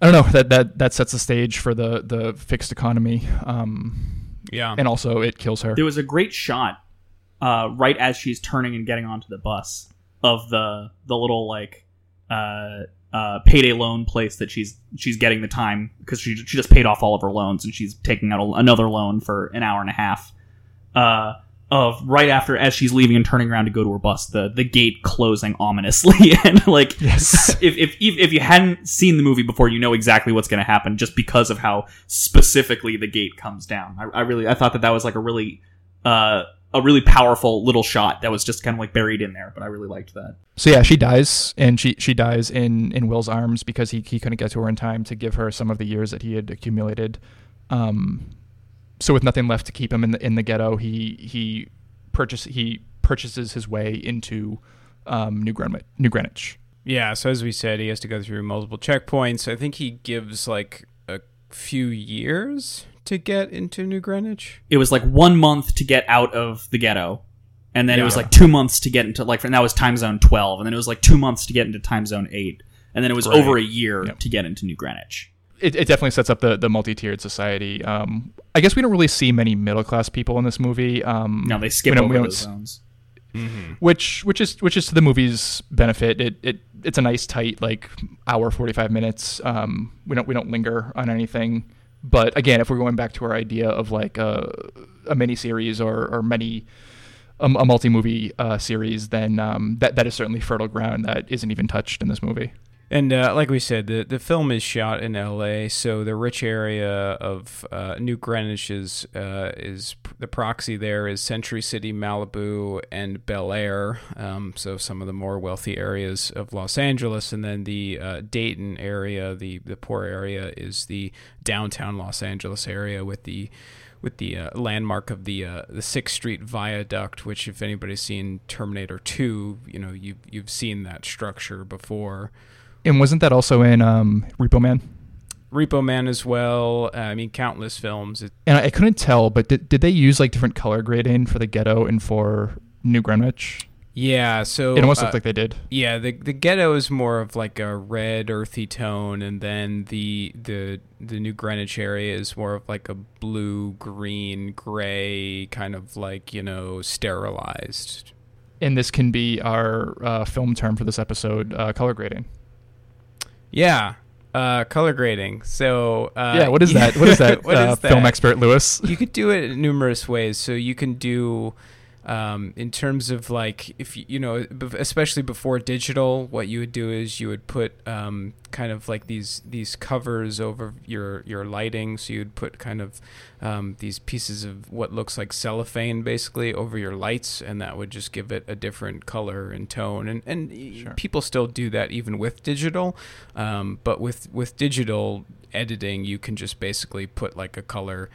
I don't know that that that sets the stage for the the fixed economy, um, Yeah. and also it kills her. There was a great shot uh, right as she's turning and getting onto the bus of the the little like uh, uh, payday loan place that she's she's getting the time because she she just paid off all of her loans and she's taking out a, another loan for an hour and a half. Uh, of right after as she's leaving and turning around to go to her bus, the the gate closing ominously and like Yes. if, if if if you hadn't seen the movie before, you know exactly what's going to happen just because of how specifically the gate comes down. I, I really I thought that that was like a really uh, a really powerful little shot that was just kind of like buried in there, but I really liked that. So yeah, she dies, and she she dies in in Will's arms because he he couldn't get to her in time to give her some of the years that he had accumulated. Um, so with nothing left to keep him in the in the ghetto, he he purchase he purchases his way into um, New Greenwich. New Greenwich. Yeah, so as we said, he has to go through multiple checkpoints. I think he gives like a few years to get into New Greenwich. It was like one month to get out of the ghetto, and then it was like two months to get into like and that was time zone twelve, and then it was like two months to get into time zone eight, and then it was Right. over a year Yep. to get into New Greenwich. It, it definitely sets up the, the multi-tiered society. Um, I guess we don't really see many middle class people in this movie. Um, No, they skip over we don't those s- zones. which which is which is to the movie's benefit. It it it's a nice tight like hour forty five minutes. Um, we don't we don't linger on anything. But again, if we're going back to our idea of like a a mini series or or many a, a multi movie uh, series, then um, that that is certainly fertile ground that isn't even touched in this movie. And uh, like we said, the the film is shot in L.A., so the rich area of uh, New Greenwich is uh, is the proxy. There is Century City, Malibu, and Bel Air. Um, so some of the more wealthy areas of Los Angeles, and then the uh, Dayton area, the the poor area, is the downtown Los Angeles area with the with the uh, landmark of the uh, the Sixth Street Viaduct, which if anybody's seen Terminator Two, you know you you've seen that structure before. And wasn't that also in um, Repo Man? Repo Man as well. Uh, I mean, countless films. It, And I, I couldn't tell, but did, did they use like different color grading for the ghetto and for New Greenwich? yeah, so It almost uh, looked like they did. yeah, the the ghetto is more of like a red, earthy tone, and then the the the New Greenwich area is more of like a blue, green, gray, kind of like you know sterilized. And this can be our uh, film term for this episode, uh, color grading. Yeah, uh, color grading. So uh, yeah, what is that? What is that? What uh, is Film expert Lewis. you could do it in numerous ways. So you can do um, in terms of like if you, you know, especially before digital, what you would do is you would put um, kind of like these these covers over your your lighting. So you'd put kind of um, these pieces of what looks like cellophane basically over your lights, and that would just give it a different color and tone. And and Sure. people still do that even with digital, um, but with with digital editing, you can just basically put like a color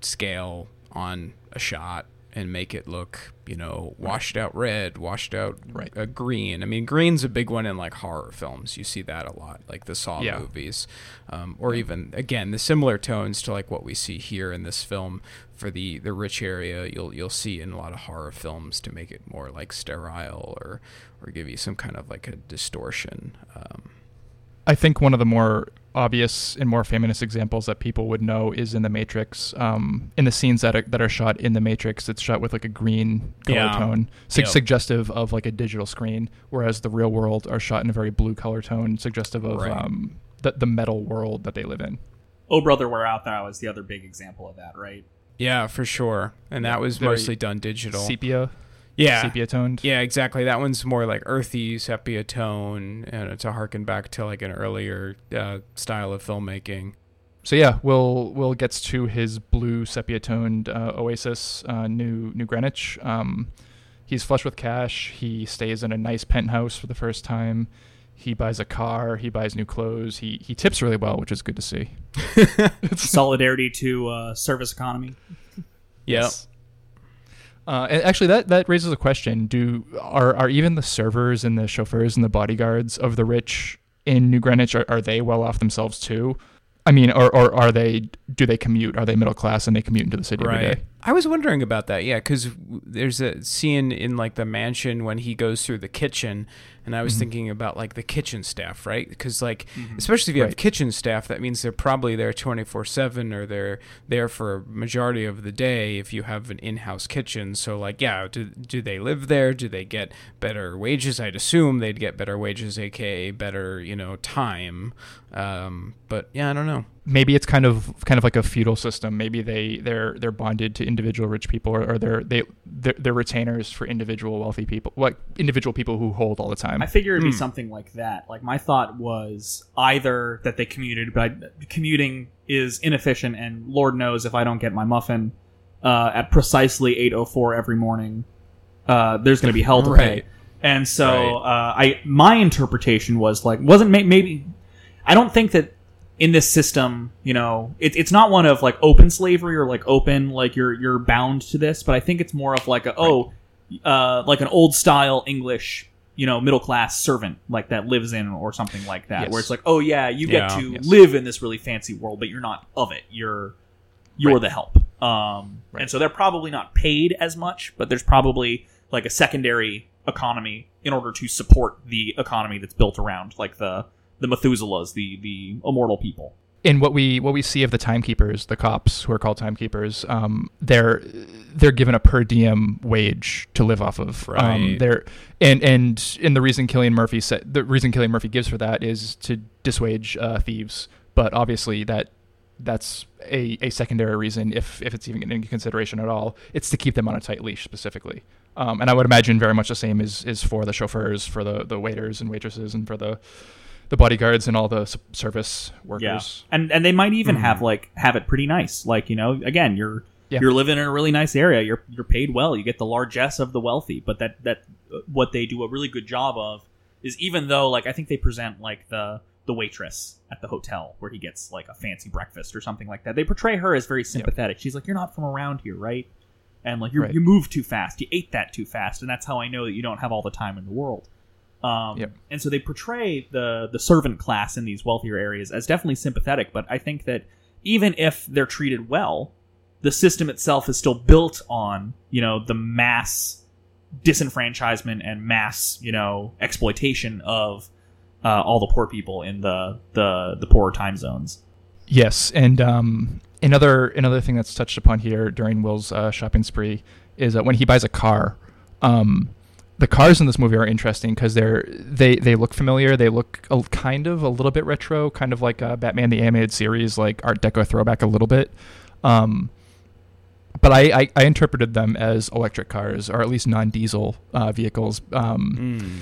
scale on a shot and make it look, you know, washed out red, washed out Right. uh, green. I mean, green's a big one in like horror films. You see that a lot, like the Saw Yeah. movies, um, or even again the similar tones to like what we see here in this film for the the rich area. You'll you'll see in a lot of horror films to make it more like sterile or or give you some kind of like a distortion. Um, I think one of the more obvious and more famous examples that people would know is in The Matrix. Um, in the scenes that are, that are shot in The Matrix, it's shot with like a green color Yeah. tone, su- Yep. suggestive of like a digital screen, whereas the real world are shot in a very blue color tone, suggestive of Right. um, the, the metal world that they live in. Oh Brother We're Out There was the other big example of that, right? yeah, for sure. And that was Very mostly done digital. Sepia, yeah, sepia toned. Yeah, exactly. That one's more like earthy sepia tone, and to harken back to like an earlier uh, style of filmmaking. So yeah, Will Will gets to his blue sepia toned uh, Oasis, uh, New New Greenwich. Um, he's flush with cash. He stays in a nice penthouse for the first time. He buys a car. He buys new clothes. He he tips really well, which is good to see. Solidarity to uh, service economy. Yep. Uh, and actually, that, that raises a question: Do are are even the servers and the chauffeurs and the bodyguards of the rich in New Greenwich are, are they well off themselves too? I mean, or, or are they? Do they commute? Are they middle class and they commute into the city every Right. day? I was wondering about that. Yeah, because there's a scene in like the mansion when he goes through the kitchen, and I was Mm-hmm. thinking about like the kitchen staff, right? Because like, especially if you have kitchen staff, that means they're probably there 24 seven, or they're there for a majority of the day. If you have an in-house kitchen, so like, yeah, do do they live there? Do they get better wages? I'd assume they'd get better wages, aka better, you know, time. Um, but yeah, I don't know. Maybe it's kind of kind of like a feudal system. Maybe they they're they're bonded to individual rich people, or, or they're they they're, they're retainers for individual wealthy people, like individual people who hold all the time. I figure it'd be Hmm. something like that. Like my thought was either that they commuted, but I, commuting is inefficient, and Lord knows if I don't get my muffin uh, at precisely eight oh four every morning, uh, there's going to be hell to Right. pay. And so uh, I my interpretation was like wasn't may- maybe I don't think that in this system, you know, it, it's not one of like open slavery or like open like you're you're bound to this, but I think it's more of like a oh, uh, like an old style English, you know, middle class servant like that lives in or something like that, Yes. where it's like oh yeah, you get Yeah. to Yes. live in this really fancy world, but you're not of it. You're you're Right. the help. Um, Right. and so they're probably not paid as much, but there's probably like a secondary economy in order to support the economy that's built around like the the Methuselahs, the the immortal people. in what we what we see of the timekeepers, the cops who are called timekeepers, um, they're they're given a per diem wage to live off of. Um, they're and and and the reason Cillian Murphy said the reason Cillian Murphy gives for that is to dissuade uh, thieves. But obviously that that's a, a secondary reason if if it's even into consideration at all. It's to keep them on a tight leash specifically. Um, and I would imagine very much the same is is for the chauffeurs, for the the waiters and waitresses, and for the the bodyguards and all the service workers. Yeah, and and they might even Mhm. have like have it pretty nice. Like you know, again, you're Yeah. you're living in a really nice area. You're you're paid well. You get the largesse of the wealthy. But that that uh, what they do a really good job of is even though like I think they present like the the waitress at the hotel where he gets like a fancy breakfast or something like that. They portray her as very sympathetic. She's like, "You're not from around here, right?" And like you Right. you moved too fast. You ate that too fast, and that's how I know that you don't have all the time in the world. Um, Yep. And so they portray the the servant class in these wealthier areas as definitely sympathetic, but I think that even if they're treated well, the system itself is still built on you know the mass disenfranchisement and mass you know exploitation of uh, all the poor people in the the the poorer time zones. Yes, and um, another another thing that's touched upon here during Will's uh, shopping spree is that when he buys a car, um, the cars in this movie are interesting because they're they they look familiar. They look a, kind of a little bit retro, kind of like uh, Batman the animated series, like Art Deco throwback a little bit. Um, but I, I, I interpreted them as electric cars or at least non-diesel uh, vehicles. Um, Mm.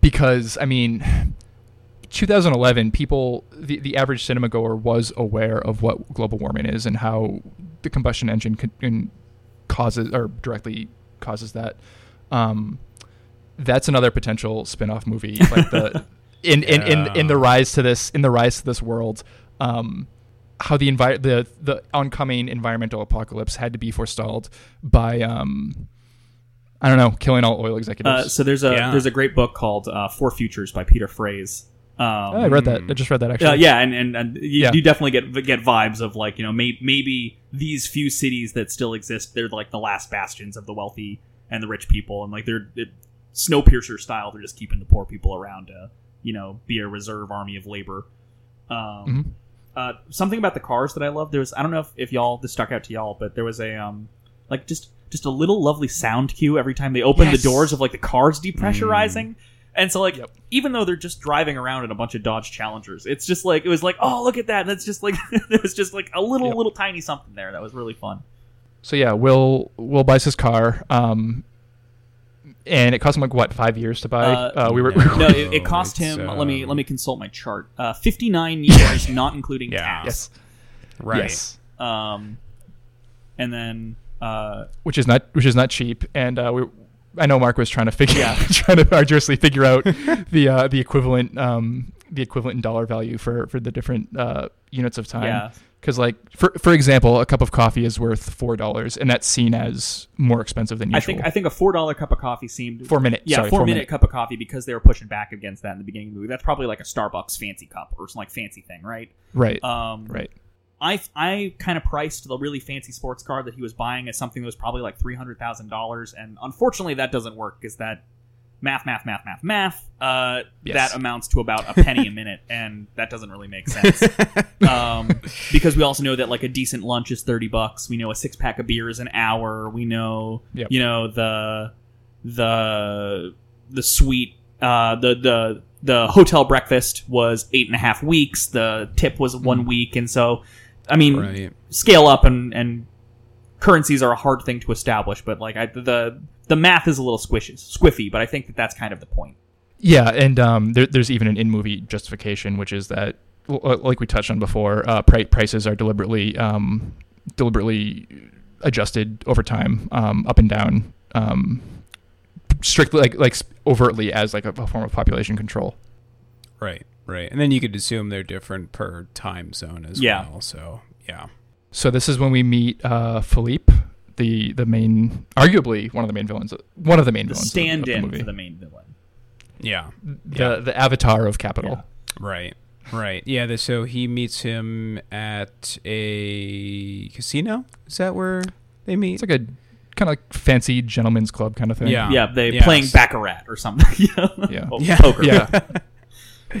because I mean, 2011, people, the, the average cinema goer was aware of what global warming is and how the combustion engine causes or directly causes that. Um, that's another potential spin-off movie, like the in, in, in, in the rise to this in the rise to this world. Um, how the envi- the the oncoming environmental apocalypse had to be forestalled by um, I don't know, killing all oil executives. Uh, so there's a Yeah. there's a great book called uh, Four Futures by Peter Frase. Um, Oh, I read that. I just read that actually. Uh, yeah, and and, and you, Yeah. you definitely get get vibes of like you know may, maybe these few cities that still exist they're like the last bastions of the wealthy and the rich people and like they're it, Snowpiercer style they're just keeping the poor people around to you know be a reserve army of labor. Um, Mhm. uh, something about the cars that I love there was I don't know if, if y'all this stuck out to y'all but there was a um like just just a little lovely sound cue every time they open Yes. the doors of like the cars depressurizing. And so, like, Yep. even though they're just driving around in a bunch of Dodge Challengers, it's just like it was like, oh, look at that. And it's just like there was just like a little, Yep. little tiny something there that was really fun. So yeah, Will Will buys his car, um, and it cost him like what five years to buy. Uh, Uh, we were no. No, it, it cost it's, him. let me um, let me consult my chart. Uh, Fifty nine years, not including Yeah. tax. yes, Right. yes, Um, and then uh, which is not which is not cheap. And uh, we, I know Mark was trying to figure trying to arduously figure out the uh, the equivalent um, the equivalent in dollar value for for the different uh, units of time. yeah, Because like for for example, a cup of coffee is worth four dollars, and that's seen as more expensive than usual. I think I think a four dollar cup of coffee seemed four minute. Yeah, sorry, four, four minute, minute. cup of coffee because they were pushing back against that in the beginning of the movie. That's probably like a Starbucks fancy cup or some like fancy thing, right? Right, Um, right. I I kind of priced the really fancy sports car that he was buying as something that was probably like three hundred thousand dollars, and unfortunately that doesn't work because that math math math math math uh, Yes. that amounts to about a penny a minute, and that doesn't really make sense. um, because we also know that like a decent lunch is thirty bucks. We know a six pack of beer is an hour. We know Yep. you know the the the suite uh, the the the hotel breakfast was eight and a half weeks. The tip was one week, and so I mean Right. scale up and and currencies are a hard thing to establish, but like I, the the math is a little squishy, squiffy. But I think that that's kind of the point. Yeah, and um, there, there's even an in-movie justification, which is that, l- l- like we touched on before, uh, pri- prices are deliberately um, deliberately adjusted over time, um, up and down, um, strictly like like overtly as like a, a form of population control. Right. Right. And then you could assume they're different per time zone as Yeah. well. So yeah. So this is when we meet uh, Philippe, the the main, arguably one of the main villains, one of the main The villains of the- of the stand-in movie. for the main villain. Yeah. the the avatar of capital. Yeah. Right. Right. Yeah. The, so he meets him at a casino. Is that where they meet? It's like a kind of like fancy gentleman's club kind of thing. Yeah. Yeah, they Yes. playing baccarat or something. yeah, Yeah. Oh, Yeah. poker. yeah.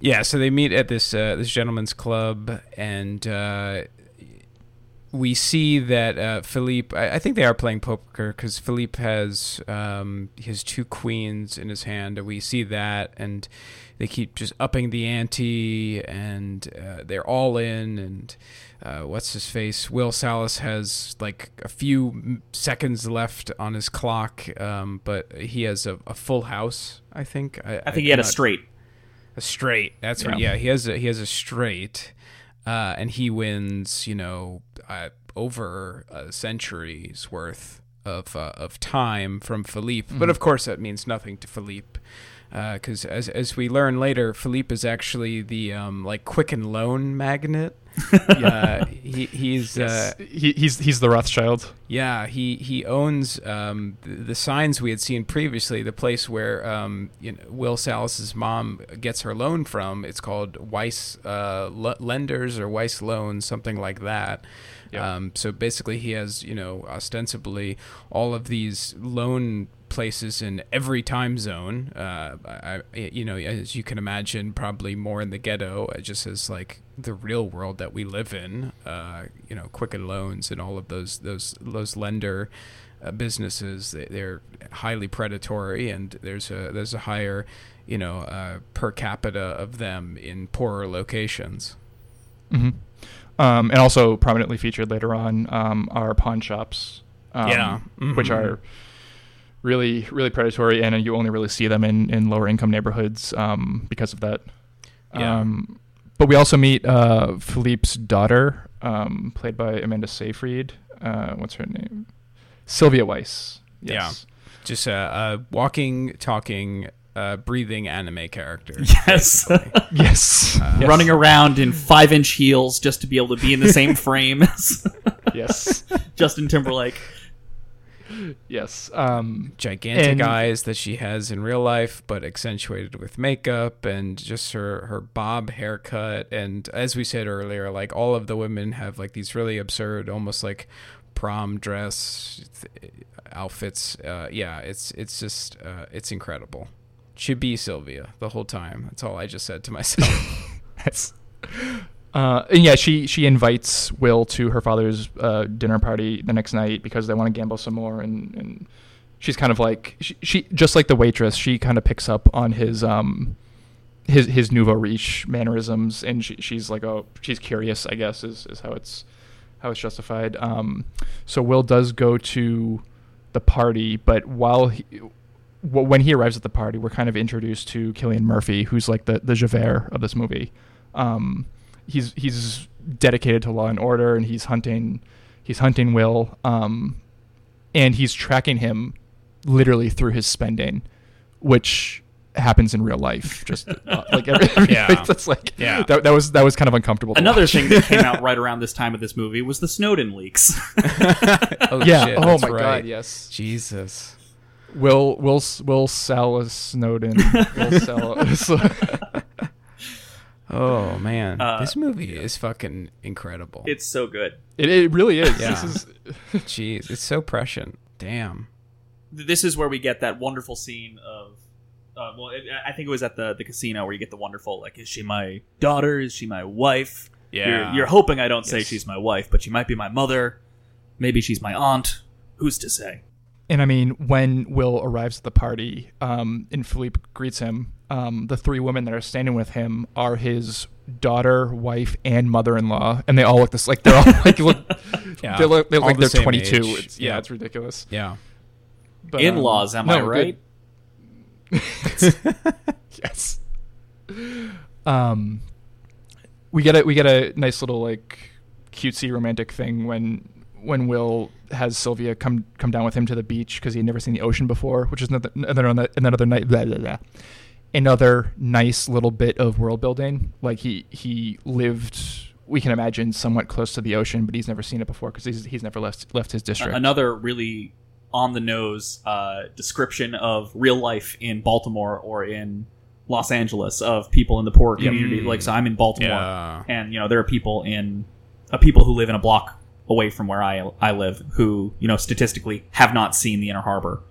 Yeah, so they meet at this uh, this gentleman's club, and uh, we see that uh, Philippe. I, I think they are playing poker because Philippe has um, his two queens in his hand, and we see that, and they keep just upping the ante, and uh, they're all in, and uh, what's his face? Will Salas has like a few seconds left on his clock, um, but he has a, a full house. I think. I, I think he had a straight. a straight. That's right. Yeah. Yeah, he has a he has a straight, uh, and he wins. You know, uh, over a century's worth of uh, of time from Philippe. But of course, that means nothing to Philippe. Because as as we learn later, Philippe is actually the um, like Quicken Loan magnet. uh, he he's uh, he, he's he's the Rothschild. yeah, he he owns um, the, the signs we had seen previously. The place where um, you know, Will Salas's mom gets her loan from. It's called Weiss uh, L- Lenders or Weiss Loans, something like that. Yeah. Um, so basically, he has you know ostensibly all of these loan places in every time zone. Uh, I, you know, as you can imagine, probably more in the ghetto, uh, just as like the real world that we live in. Uh, you know, Quicken Loans and all of those those those lender uh, businesses. They, they're highly predatory, and there's a there's a higher you know uh, per capita of them in poorer locations. hmm Um, and also prominently featured later on um, are pawn shops. Um, Yeah. which Mhm. are really really predatory, and you only really see them in in lower income neighborhoods um, because of that. Yeah. Um, but we also meet uh, Philippe's daughter, um, played by Amanda Seyfried. Uh, what's her name? Sylvia Weiss. Yes. Just a, a walking, talking, uh, breathing anime character. Yes. Yes. Uh, yes. Running around in five inch heels just to be able to be in the same frame as Yes. Justin Timberlake. Yes. Um, gigantic And- eyes that she has in real life, but accentuated with makeup and just her her bob haircut. And as we said earlier, like all of the women have like these really absurd, almost like prom dress th- outfits. Uh, yeah, it's it's just uh, it's incredible. Should be Sylvia the whole time. That's all I just said to myself. Yes. Uh, and yeah, she she invites Will to her father's uh, dinner party the next night because they want to gamble some more, and, and she's kind of like she, she just like the waitress, she kind of picks up on his um his his nouveau riche mannerisms, and she, she's like oh she's curious, I guess is is how it's how it's justified. Um, so Will does go to the party, but while he, when he arrives at the party, we're kind of introduced to Cillian Murphy, who's like the the Javert of this movie. Um, he's he's dedicated to law and order, and he's hunting he's hunting Will, um, and he's tracking him literally through his spending, which happens in real life. Just uh, like every, every Yeah. that's like Yeah. that, that was that was kind of uncomfortable. Another watch. thing that came out right around this time of this movie was the Snowden leaks. oh, yeah. shit, oh my right. god. Yes. Jesus. Will Will Will Salas Snowden. Will Salas. Oh man, Uh, this movie is fucking incredible. it's so good. it, it really is. Yeah. This is Jeez, it's so prescient. Damn. This is where we get that wonderful scene of. Uh, well, it, I think it was at the, the casino where you get the wonderful like, is she my daughter? Is she my wife? Yeah. You're, you're hoping I don't say she's my wife, but she might be my mother. Maybe she's my aunt. Who's to say? And I mean, when Will arrives at the party, um, and Philippe greets him, um, the three women that are standing with him are his daughter, wife, and mother-in-law, and they all look this like they're all like look, Yeah, they look, they look like the they're 22. It's, yeah, Yeah. it's ridiculous. Yeah. But, um, In-laws, am I right? yes. Um, we get a we get a nice little like cutesy romantic thing when when Will has Sylvia come come down with him to the beach because he had never seen the ocean before, which is another another another night blah, blah, blah. Another nice little bit of world building. Like he he lived, we can imagine, somewhat close to the ocean, but he's never seen it before because he's he's never left left his district. Another really on the nose uh, description of real life in Baltimore or in Los Angeles of people in the poor community. Mm. Like, so I'm in Baltimore, Yeah. and you know there are people in uh, people who live in a block away from where I I live who you know statistically have not seen the Inner Harbor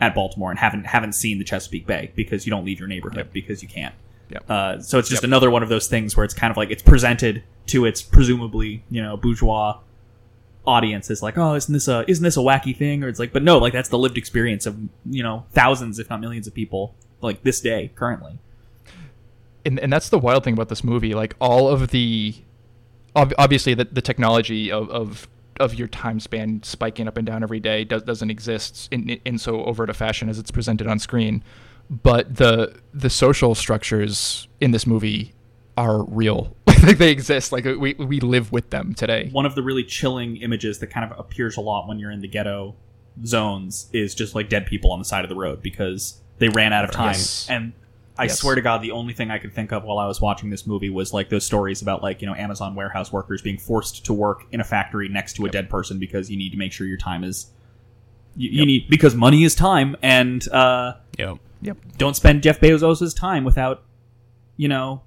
at Baltimore and haven't haven't seen the Chesapeake Bay because you don't leave your neighborhood because you can't. Yep. Uh, so it's just Yep. another one of those things where it's kind of like it's presented to its presumably you know bourgeois audience as like, oh, isn't this a isn't this a wacky thing? Or it's like, but no, like that's the lived experience of you know thousands, if not millions, of people like this day currently. and and that's the wild thing about this movie. Like all of the, ob- obviously the the technology of of of your time span spiking up and down every day does, doesn't exist in in so overt a fashion as it's presented on screen, but the the social structures in this movie are real. like they exist. Like we we live with them today. One of the really chilling images that kind of appears a lot when you're in the ghetto zones is just like dead people on the side of the road because they ran out of time. Yes. And I Yes. swear to God, the only thing I could think of while I was watching this movie was like those stories about like you know Amazon warehouse workers being forced to work in a factory next to a dead person because you need to make sure your time is you, you Yep. need because money is time and uh, Yep. Yep. don't spend Jeff Bezos's time without you know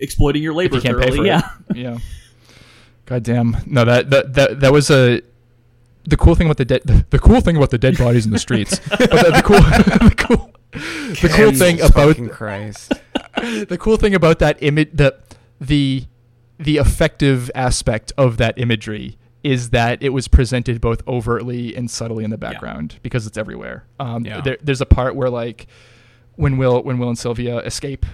exploiting your labor If you can't pay thoroughly. for yeah. it. Yeah. God damn. No, that that that that was a the cool thing about the dead the, the cool thing about the dead bodies in the streets. but the, the cool the cool the cool thing about Christ. the cool thing about that image the the the effective aspect of that imagery is that it was presented both overtly and subtly in the background because it's everywhere. Um, Yeah. there, there's a part where like when Will when Will and Sylvia escape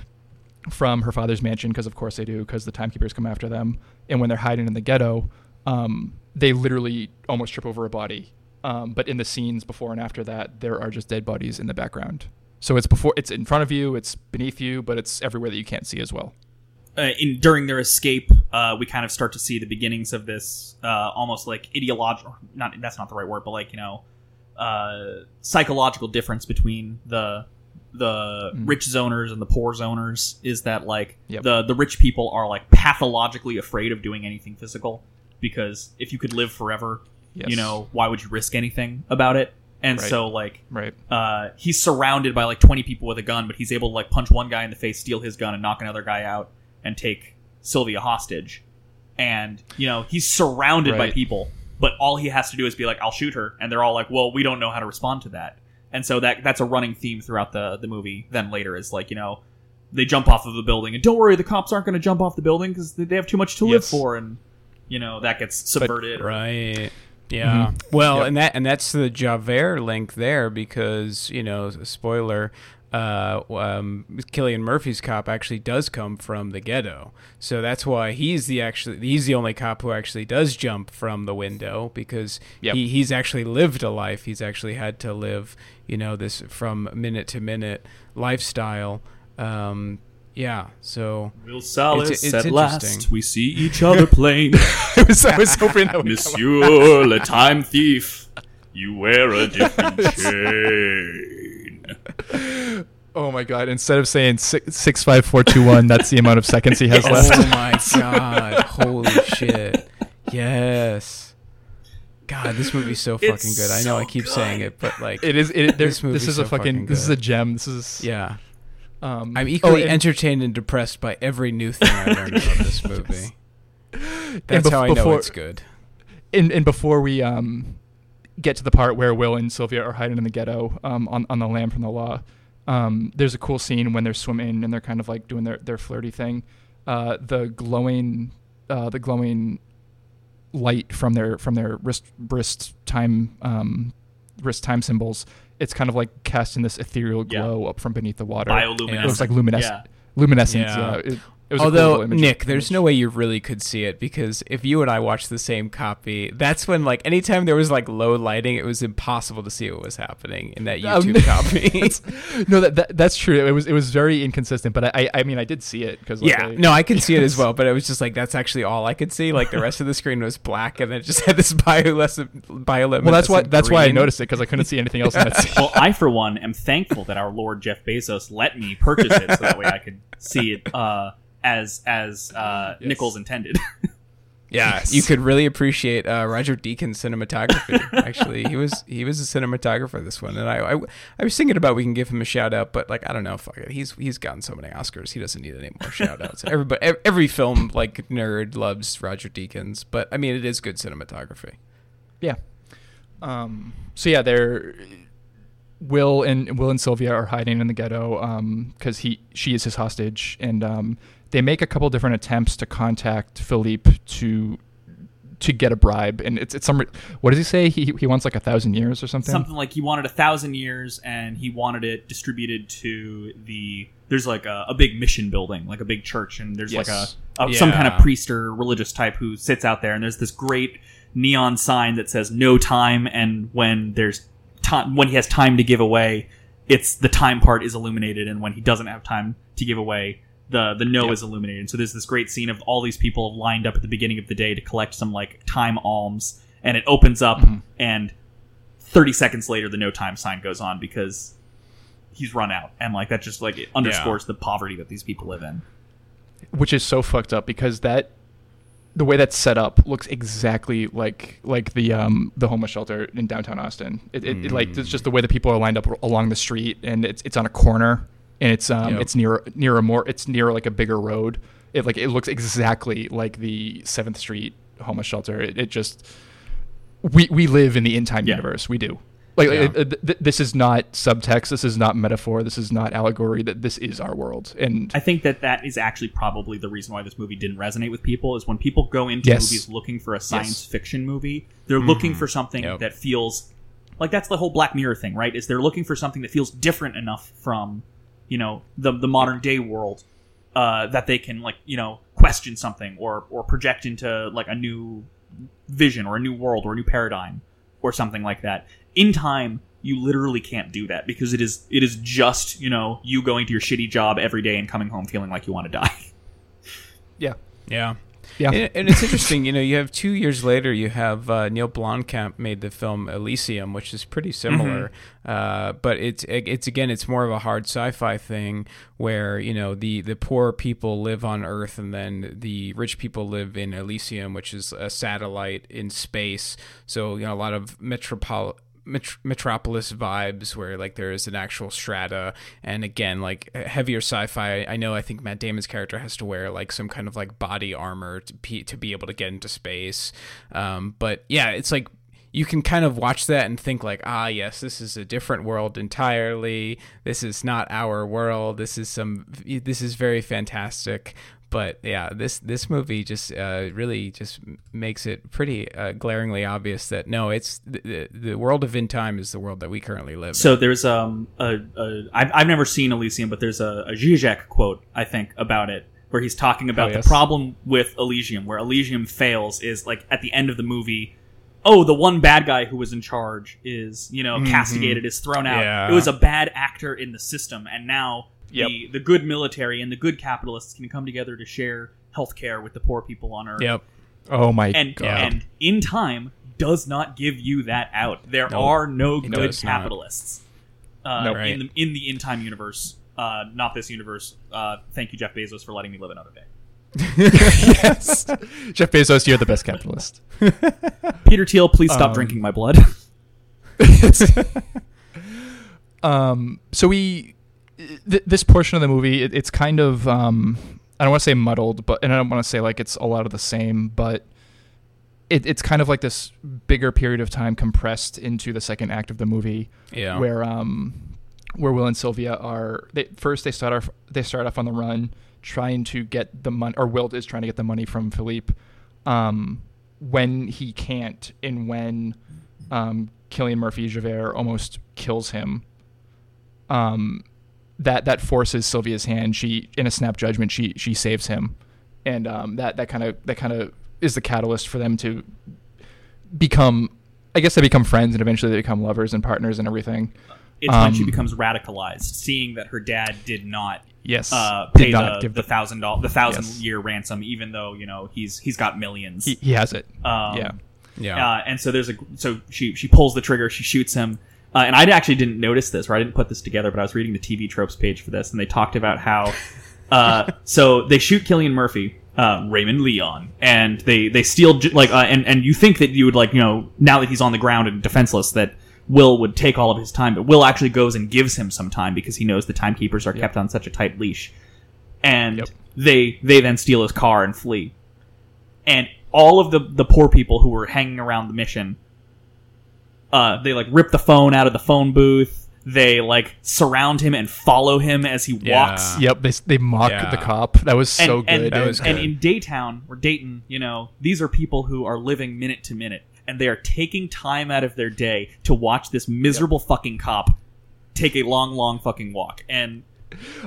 from her father's mansion because of course they do because the timekeepers come after them and when they're hiding in the ghetto um, they literally almost trip over a body um, but in the scenes before and after that there are just dead bodies in the background so it's before it's in front of you it's beneath you but it's everywhere that you can't see as well uh, in during their escape, uh, we kind of start to see the beginnings of this uh, almost like ideological. Not that's not the right word, but like you know, uh, psychological difference between the the Mm. rich zoners and the poor zoners is that like Yep. the the rich people are like pathologically afraid of doing anything physical because if you could live forever, yes. you know, why would you risk anything about it? And Right. so like right uh, he's surrounded by like 20 people with a gun, but he's able to like punch one guy in the face, steal his gun, and knock another guy out and take Sylvia hostage. And, you know, he's surrounded by people, but all he has to do is be like, I'll shoot her. And they're all like, well, we don't know how to respond to that. And so that that's a running theme throughout the, the movie. Then later is like, you know, they jump off of the building, and don't worry, the cops aren't going to jump off the building because they have too much to live for. And, you know, that gets subverted. Right. Yeah. Well, Yep. and that and that's the Javert link there because you know, spoiler. Uh, um, Cillian Murphy's cop actually does come from the ghetto, so that's why he's the actually he's the only cop who actually does jump from the window because Yep. he he's actually lived a life. He's actually had to live, you know, this from minute to minute lifestyle. Um, yeah. So Will Salas, It's- it's at interesting. last we see each other plain. I was, I was hoping that would Monsieur le time thief, you wear a different chain. Oh my god! Instead of saying six six five four two one, that's the amount of seconds he has oh left. Oh my god! Holy shit! Yes. God, this movie's so fucking It's good. I know I keep good. saying it, but like, It is. It, there's, This movie's this is a fucking. fucking This is a gem. This is. yeah, Um, I'm oh, equally and- entertained and depressed by every new thing I learned about this movie. That's bef- how I know before- it's good. and and before we um get to the part where Will and Sylvia are hiding in the ghetto um on on the lam from the law, um there's a cool scene when they're swimming and they're kind of like doing their their flirty thing. Uh, the glowing, uh, the glowing light from their from their wrist wrist time um wrist time symbols. It's kind of like casting this ethereal Yeah. glow up from beneath the water. Bioluminescent. It looks like luminescent. Yeah. Luminescence. Yeah. Yeah. It, it was a cool Although Nick, there's image. no way you really could see it because if you and I watched the same copy, that's when like anytime there was like low lighting, it was impossible to see what was happening in that Um, YouTube copy. That's- no, that, that that's true. It was it was very inconsistent, but I I, I mean I did see it because yeah, no, I can see it as well, but it was just like that's actually all I could see. Like the rest of the screen was black, and it just had this bioluminescent, bioluminescent. Well, that's why that's why I noticed it because I couldn't see anything else in that scene. Well, I for one am thankful that our Lord Jeff Bezos let me purchase it so that way I could see it uh, as as uh, Yes. Nichols intended. Yeah, Yes. you could really appreciate uh, Roger Deakins' cinematography. Actually, he was he was a cinematographer this one, and I, I I was thinking about we can give him a shout out, but like I don't know, fuck it. He's he's gotten so many Oscars, he doesn't need any more shout outs. Everybody, every film like nerd loves Roger Deakins, but I mean it is good cinematography. yeah. Um. So yeah, they're Will and Will and Sylvia are hiding in the ghetto because he she is his hostage, and um, they make a couple different attempts to contact Philippe to to get a bribe, and it's it's some what does he say? He he wants like a thousand years or something. something like he wanted a thousand years and he wanted it distributed to the there's like a, a big mission building like a big church and there's Yes. like a, a some kind of Yeah. priest or religious type who sits out there and there's this great neon sign that says no time and when there's time when he has time to give away it's the time part is illuminated and when he doesn't have time to give away the the no Yep. is illuminated so there's this great scene of all these people lined up at the beginning of the day to collect some like time alms and it opens up Mhm. and 30 seconds later the no time sign goes on because he's run out and like that just like it underscores the poverty that these people live in which is so fucked up because that the way that's set up looks exactly like like the um the homeless shelter in downtown Austin. It, it, it like it's just the way the people are lined up along the street and it's it's on a corner and it's um Yep. it's near near a more it's near like a bigger road. It like it looks exactly like the Seventh Street homeless shelter. It, it just we we live in the in time Yeah. universe. We do. Like Yeah. it- it- th- this is not subtext. This is not metaphor. This is not allegory. That this is our world. And i think that that is actually probably the reason why this movie didn't resonate with people is when people go into Yes. movies looking for a science Yes. fiction movie they're looking for something Yep. that feels like that's the whole black mirror thing right is they're looking for something that feels different enough from you know the the modern day world uh, that they can like you know question something or or project into like a new vision or a new world or a new paradigm or something like that. In time you literally can't do that because it is it is just you know you going to your shitty job every day and coming home feeling like you want to die. Yeah, Yeah. Yeah. And, and it's interesting, you know, you have two years later, you have uh, Neil Blomkamp made the film Elysium, which is pretty similar, uh, but it's it's again, it's more of a hard sci-fi thing where you know the the poor people live on Earth and then the rich people live in Elysium, which is a satellite in space. So you know, a lot of metropol met- metropolis vibes where like there is an actual strata. And again like heavier sci-fi. I know i think matt damon's character has to wear like some kind of like body armor to be, to be able to get into space. Um, but yeah it's like you can kind of watch that and think like ah yes this is a different world entirely. This is not our world. This is some this is very fantastic but yeah this this movie just uh, really just makes it pretty uh, glaringly obvious that no it's the, the, world of in time is the world that we currently live in. So there's um a, a I've, I've never seen Elysium, but there's a, a Zizek quote I think about it where he's talking about Oh, yes. the problem with Elysium, where Elysium fails is like at the end of the movie. Oh, the one bad guy who was in charge is you know castigated, is thrown out. Yeah. It was a bad actor in the system, and now Yep. the the good military and the good capitalists can come together to share healthcare with the poor people on Earth yep Oh my and god. and in time does not give you that out. There No, are no good capitalists uh, Nope. in the in the in time universe. Uh, not this universe. Uh, thank you, Jeff Bezos, for letting me live another day. yes. Jeff Bezos, you're the best capitalist. Peter Thiel, please stop Um, drinking my blood. um, so we, th- this portion of the movie, it, it's kind of, um, I don't want to say muddled, but and I don't want to say like it's a lot of the same, but it, it's kind of like this bigger period of time compressed into the second act of the movie, yeah where um, where Will and Sylvia are. They, first, they start off they start off on the run, trying to get the money, or Will is trying to get the money from Philippe. Um, when he can't, and when um, Cillian Murphy Javert almost kills him, um, that that forces Sylvia's hand. She, in a snap judgment, she she saves him, and um, that that kind of that kind of is the catalyst for them to become. I guess they become friends, and eventually they become lovers and partners and everything. It's when she Um, becomes radicalized, seeing that her dad did not Yes, uh, did pay not the, give the thousand dollar the thousand Yes. year ransom, even though you know he's he's got millions. He, he has it. Um, yeah. yeah Uh, and so there's a so she she pulls the trigger, she shoots him. Uh, and I actually didn't notice this, or I didn't put this together, but I was reading the TV tropes page for this, and they talked about how. Uh, so they shoot Cillian Murphy, uh, Raymond Leon, and they they steal like, uh, and and you think that you would like, you know, now that he's on the ground and defenseless, that Will would take all of his time, but Will actually goes and gives him some time because he knows the timekeepers are kept on such a tight leash, and Yep. they they then steal his car and flee and all of the the poor people who were hanging around the mission uh, they like rip the phone out of the phone booth They like surround him and follow him as he Yeah. walks. Yep, they they mock Yeah. the cop. That was so good. And, That was and good. in Daytown or Dayton, you know, these are people who are living minute to minute, and they are taking time out of their day to watch this miserable fucking cop take a long, long fucking walk, and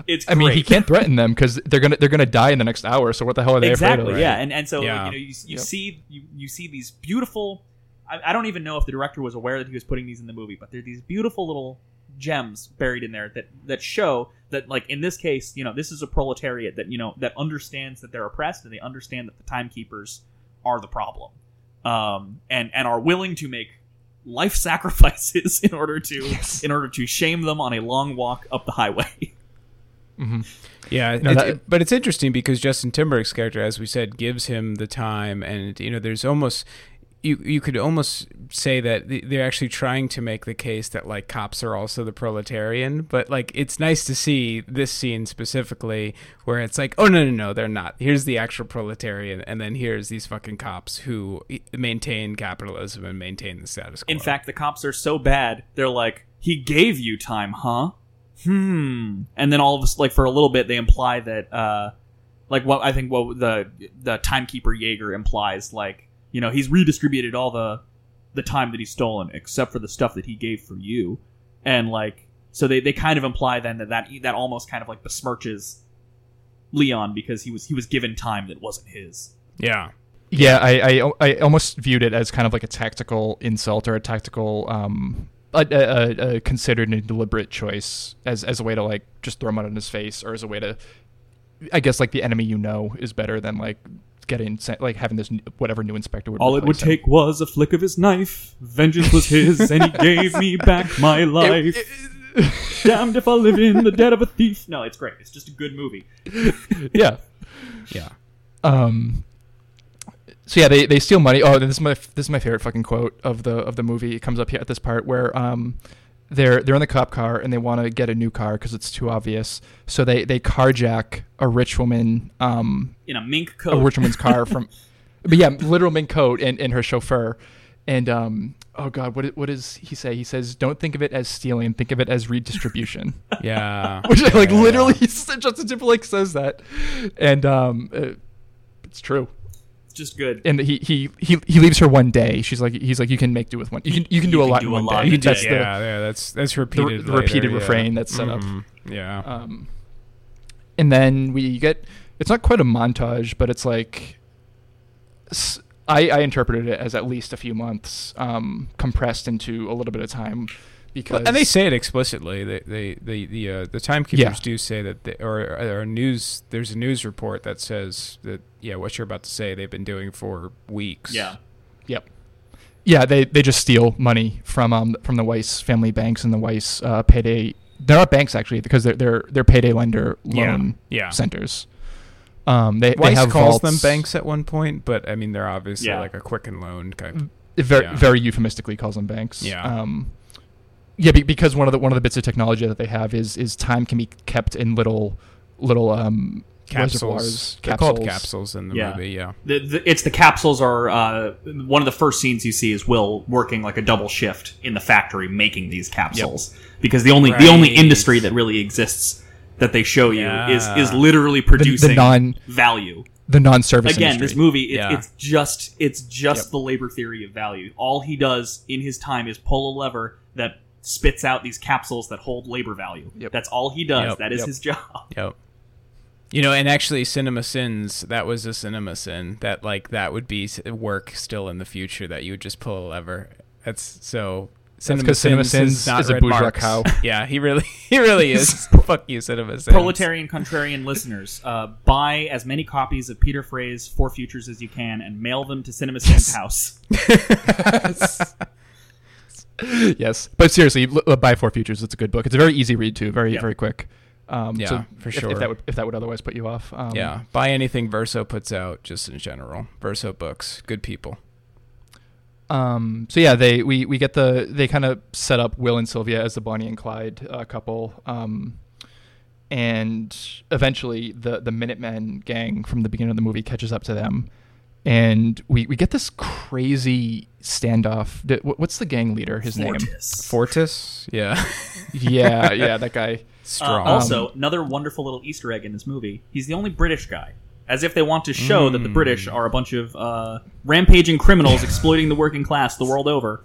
it's. I mean, he great. can't threaten them because they're gonna they're gonna die in the next hour. So what the hell are they exactly afraid of? yeah and and so Yeah. you know you, you Yep. see you, you see these beautiful I, I don't even know if the director was aware that he was putting these in the movie but they're these beautiful little gems buried in there that that show that like in this case you know this is a proletariat that you know that understands that they're oppressed and they understand that the timekeepers are the problem um and and are willing to make life sacrifices in order to Yes. in order to shame them on a long walk up the highway hmm Yeah, No, it's- that- but it's interesting because Justin Timberlake's character, as we said, gives him the time, and you know, there's almost you you could almost say that they're actually trying to make the case that like cops are also the proletarian, but like it's nice to see this scene specifically where it's like, oh no no no, they're not. Here's the actual proletarian, and then here's these fucking cops who maintain capitalism and maintain the status quo. In fact, the cops are so bad, they're like, he gave you time, huh? Hmm. And then all of us, like, for a little bit, they imply that, uh, like, what I think what the the timekeeper Jaeger implies, like, you know, he's redistributed all the the time that he's stolen, except for the stuff that he gave for you, and like, so they, they kind of imply then that that that almost kind of like besmirches Leon because he was he was given time that wasn't his. yeah, Yeah, I, I I almost viewed it as kind of like a tactical insult or a tactical um a, a, a considered and deliberate choice as as a way to like just throw mud on his face or as a way to I guess like the enemy you know is better than like getting like having this whatever new inspector would All it would him. take was a flick of his knife. Vengeance was his, and he gave me back my life. Damned if I live in the debt of a thief. No, it's great. It's just a good movie. yeah. yeah. Um. So yeah, they, they steal money. Oh, this is my this is my favorite fucking quote of the of the movie. It comes up here at this part where um, they're they're in the cop car and they want to get a new car because it's too obvious. So they they carjack a rich woman um In a mink coat, a rich woman's car from, but yeah, literal mink coat and, and her chauffeur, and um oh god, what what does he say? He says, "Don't think of it as stealing. Think of it as redistribution." Yeah, Which like Yeah. literally, Justin Timberlake says that, and um, uh, it's true It's just good. and he he he he leaves her one day. She's like he's like you can make do with one. You can you can do You a can lot do in a one lot day. in That's day. the yeah, yeah. That's that's the, repeated. the repeated later, yeah. refrain that's set up. Mhm, Yeah. Um, and then we get it's not quite a montage, but it's like I I interpreted it as at least a few months um, compressed into a little bit of time because and they say it explicitly. They, they, they the uh, the timekeepers Yeah. do say that, they, or, or news. There's a news report that says that yeah, what you're about to say, they've been doing for weeks. Yeah. Yep. Yeah, they, they just steal money from um from the Weiss family banks and the Weiss uh, payday. They're not banks actually because they're they're they're payday lender loan Yeah. centers. Um, they, they Weiss have calls vaults, them banks at one point, but I mean they're obviously Yeah. like a quick and Loan kind. Of, Very Yeah. very euphemistically calls them banks. Yeah. Um, yeah, be, because one of the one of the bits of technology that they have is is time can be kept in little little um Capsules. reservoirs, They're called capsules. capsules in the Yeah. movie. Yeah. The, the, it's the capsules are uh, one of the first scenes you see is Will working like a double shift in the factory making these capsules because the only the only industry that really exists that they show you is is literally producing the non value. the non service Again, this movie it, Yeah. it's just it's just Yep. the labor theory of value. All he does in his time is pull a lever that spits out these capsules that hold labor value. Yep. That's all he does. Yep. That is Yep. his job. Yep. You know, and actually, Cinema Sins, that was a Cinema Sin. That, like, that would be work still in the future that you would just pull a lever. That's so. Cinema 'cause Cinema Sins Sins not is a bourgeois Marks. cow. Yeah, he really, he really is. Fuck you, Cinema Sins. Proletarian contrarian listeners, uh, buy as many copies of Peter Frase's Four Futures as you can and mail them to Cinema Sin's house. yes, but seriously, l- buy Four Futures. It's a good book. It's a very easy read too. Very Yeah. very quick. Um, Yeah, so for if, sure. If that would if that would otherwise put you off. Um, Yeah, buy anything Verso puts out, just in general. Verso books, good people. Um, so yeah, they we, we get the they kind of set up Will and Sylvia as the Bonnie and Clyde uh, couple, um, and eventually the the Minutemen gang from the beginning of the movie catches up to them, and we we get this crazy standoff. What's the gang leader? His name? Fortis. Fortis, yeah, Yeah, yeah, that guy. Uh, strong. also, another wonderful little Easter egg in this movie. He's the only British guy. As if they want to show that the British are a bunch of uh, rampaging criminals exploiting the working class the world over.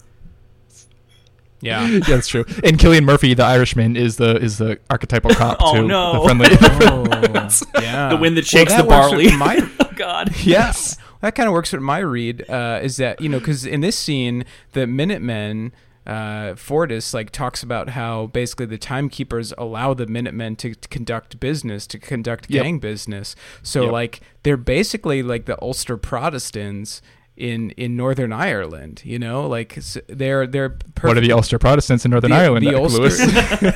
yeah. Yeah, that's true. And Cillian Murphy, the Irishman, is the is the archetypal cop Oh, too. no. The friendly. Oh, yeah. The wind that shakes that the barley. My, oh God. yes. That kind of works with my read. Uh, is that you know because in this scene the Minutemen. Uh, Fortis like talks about how basically the timekeepers allow the Minutemen to, to conduct business, to conduct Yep. gang business. So Yep. like they're basically like the Ulster Protestants in in Northern Ireland. You know, like s- they're they're perfect What are the Ulster Protestants in Northern the, Ireland? the Ulster. Lewis?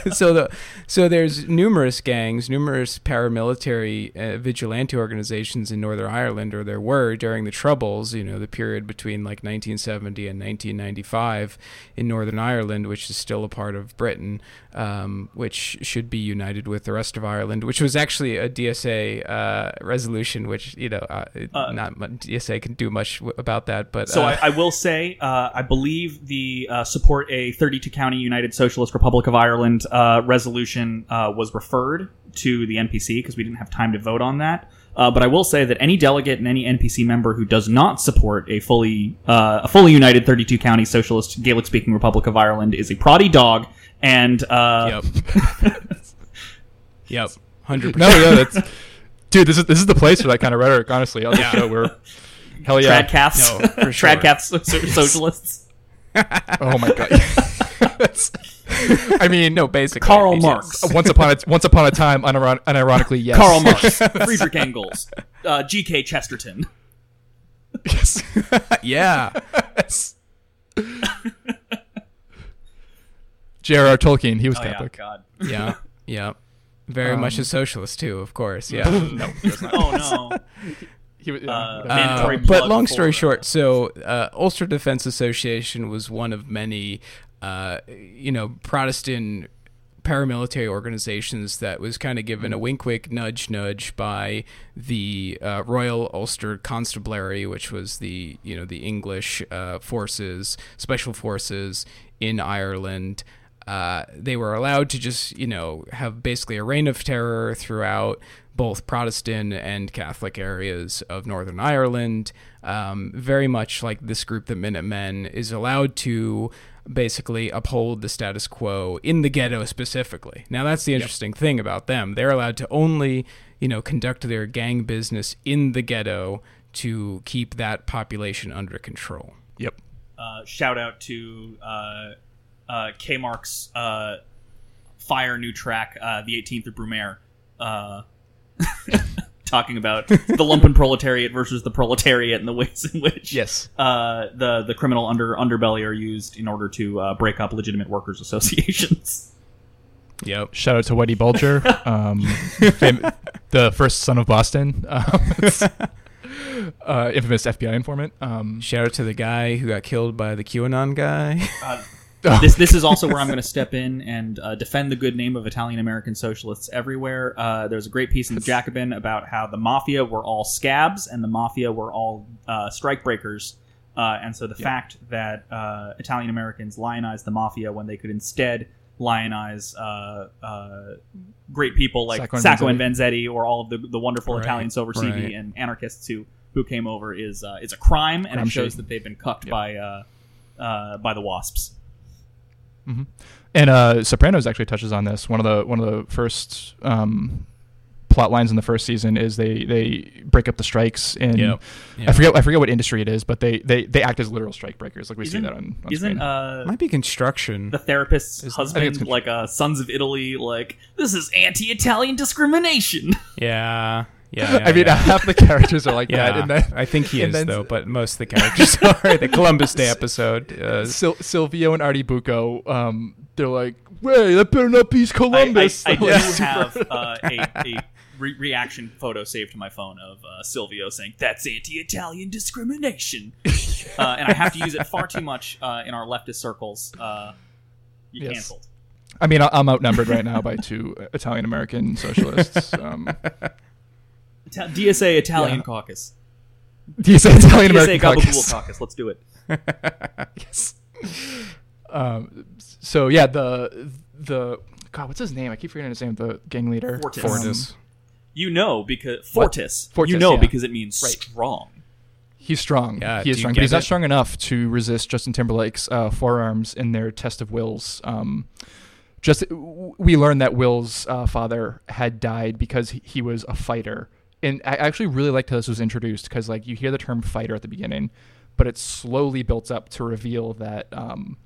so the so there's numerous gangs, numerous paramilitary uh, vigilante organizations in Northern Ireland, or there were during the Troubles. You know, the period between like 1970 and 1995 in Northern Ireland, which is still a part of Britain, um, which should be united with the rest of Ireland, which was actually a DSA uh, resolution, which you know, uh, Uh, not DSA can do much w- about that, but So uh, I, I will say, uh, I believe the uh, support a 32 county United Socialist Republic of Ireland uh, resolution uh, was referred to the NPC because we didn't have time to vote on that. Uh, but I will say that any delegate and any NPC member who does not support a fully uh, a fully united 32 county socialist Gaelic speaking Republic of Ireland is a proddy dog and uh, Yep. yep. Hundred percent. no, yeah, that's dude. This is this is the place for that kind of rhetoric. Honestly, on the Yeah. show where hell yeah. trad cats, No, for sure. Tradcasts so- so- socialists. Oh my god. I mean, No, basically. Karl yes. Marx. once upon a once upon a time, uniron- unironically, yes. Karl Marx, Friedrich Engels, uh, G.K. Chesterton. yes. Yeah. yes. J.R.R. Tolkien, he was Oh yeah, Catholic. God. Yeah. Yeah. Very much a socialist too, of course. Yeah. no, not. Oh no. He was, yeah, Uh, whatever. mandatory plug but long story uh, short, so uh, Ulster Defense Association was one of many, uh, you know, Protestant paramilitary organizations that was kind of given a wink, wink, nudge, nudge by the uh, Royal Ulster Constabulary, which was the you know the English uh, forces, special forces in Ireland. Uh, they were allowed to just you know have basically a reign of terror throughout both Protestant and Catholic areas of Northern Ireland. Um, very much like this group, the Minutemen, is allowed to basically uphold the status quo in the ghetto specifically. Now, that's the interesting thing about them. They're allowed to only, you know, conduct their gang business in the ghetto to keep that population under control. yep. Uh, shout out to uh, uh, K Mark's uh, fire new track, uh, the 18th of Brumaire, uh, talking about the lumpen proletariat versus the proletariat and the ways in which Yes. uh, the the criminal under underbelly are used in order to uh, break up legitimate workers' associations. Yep. Shout out to Whitey Bulger, um, fam- the first son of Boston, um, uh, infamous FBI informant. Um, Shout out to the guy who got killed by the QAnon guy. This this is also where I'm going to step in and uh, defend the good name of Italian American socialists everywhere. Uh, there's a great piece in the Jacobin about how the mafia were all scabs and the mafia were all uh, strikebreakers. Uh, and so the fact that uh, Italian Americans lionized the mafia when they could instead lionize uh, uh, great people like Sacco Sacco, and and Vanzetti or all of the, the wonderful Right, Italian Silver CV right. and anarchists who, who came over is uh, is a crime and Crime it shows that they've been cucked Yep. by uh, uh, by the wasps. And uh, Sopranos actually touches on this. One of the one of the first um, plot lines in the first season is they they break up the strikes in Yep. I forget I forget what industry it is, but they they, they act as literal strike breakers. Like we Isn't- see that on, on Isn't uh, Might be construction. the therapist's Is- I think it's husband con- like uh, Sons of Italy? Like this is anti-Italian discrimination. Yeah. Yeah. I mean, yeah. half the characters are like that. Yeah, And then I think he and is then- though, but most of the characters are. The Columbus Day episode. Uh, Sil- Silvio and Artie Bucco, um, they're like, "Wait, that better not be I, I, Columbus." I do have uh, a, a re- reaction photo saved to my phone of uh, Silvio saying that's anti-Italian discrimination, uh, and I have to use it far too much uh, in our leftist circles. Uh, you Yes. canceled. I mean, I- I'm outnumbered right now by two Italian American socialists. Um, Ita- DSA Italian Yeah. caucus. DSA Italian TSA American Gabagool Caucus. Caucus. Let's do it. yes. Um, so yeah, the the God, what's his name? I keep forgetting his name. The gang leader. Fortis. Um, Fortis. You know because Fortis. Fortis, you know yeah. because it means Right. strong. He's strong. Yeah, he is do you strong, get but he's not it? strong enough to resist Justin Timberlake's uh, forearms in their test of wills. Um, just we learned that Will's uh, father had died because he, he was a fighter, and I actually really liked how this was introduced because like you hear the term fighter at the beginning, but it slowly built up to reveal that um,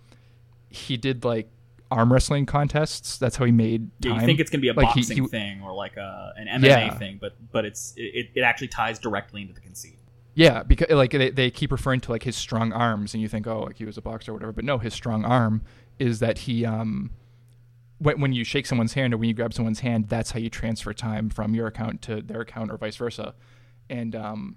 he did like arm wrestling contests. That's how he made Yeah, you think it's gonna be a Like, he- boxing he- thing or like a, an MMA Yeah. thing, but but it's it, it actually ties directly into the conceit. Yeah, because like they, they keep referring to like his strong arms, and you think, oh, like he was a boxer or whatever. But no, his strong arm is that he um when you shake someone's hand or when you grab someone's hand, that's how you transfer time from your account to their account or vice versa. And um,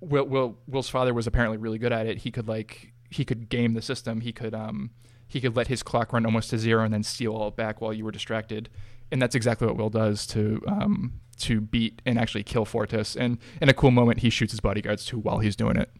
Will, Will Will's father was apparently really good at it. He could like he could game the system. He could um he could let his clock run almost to zero and then steal all back while you were distracted. And that's exactly what Will does to um to beat and actually kill Fortis. And in a cool moment, he shoots his bodyguards too while he's doing it.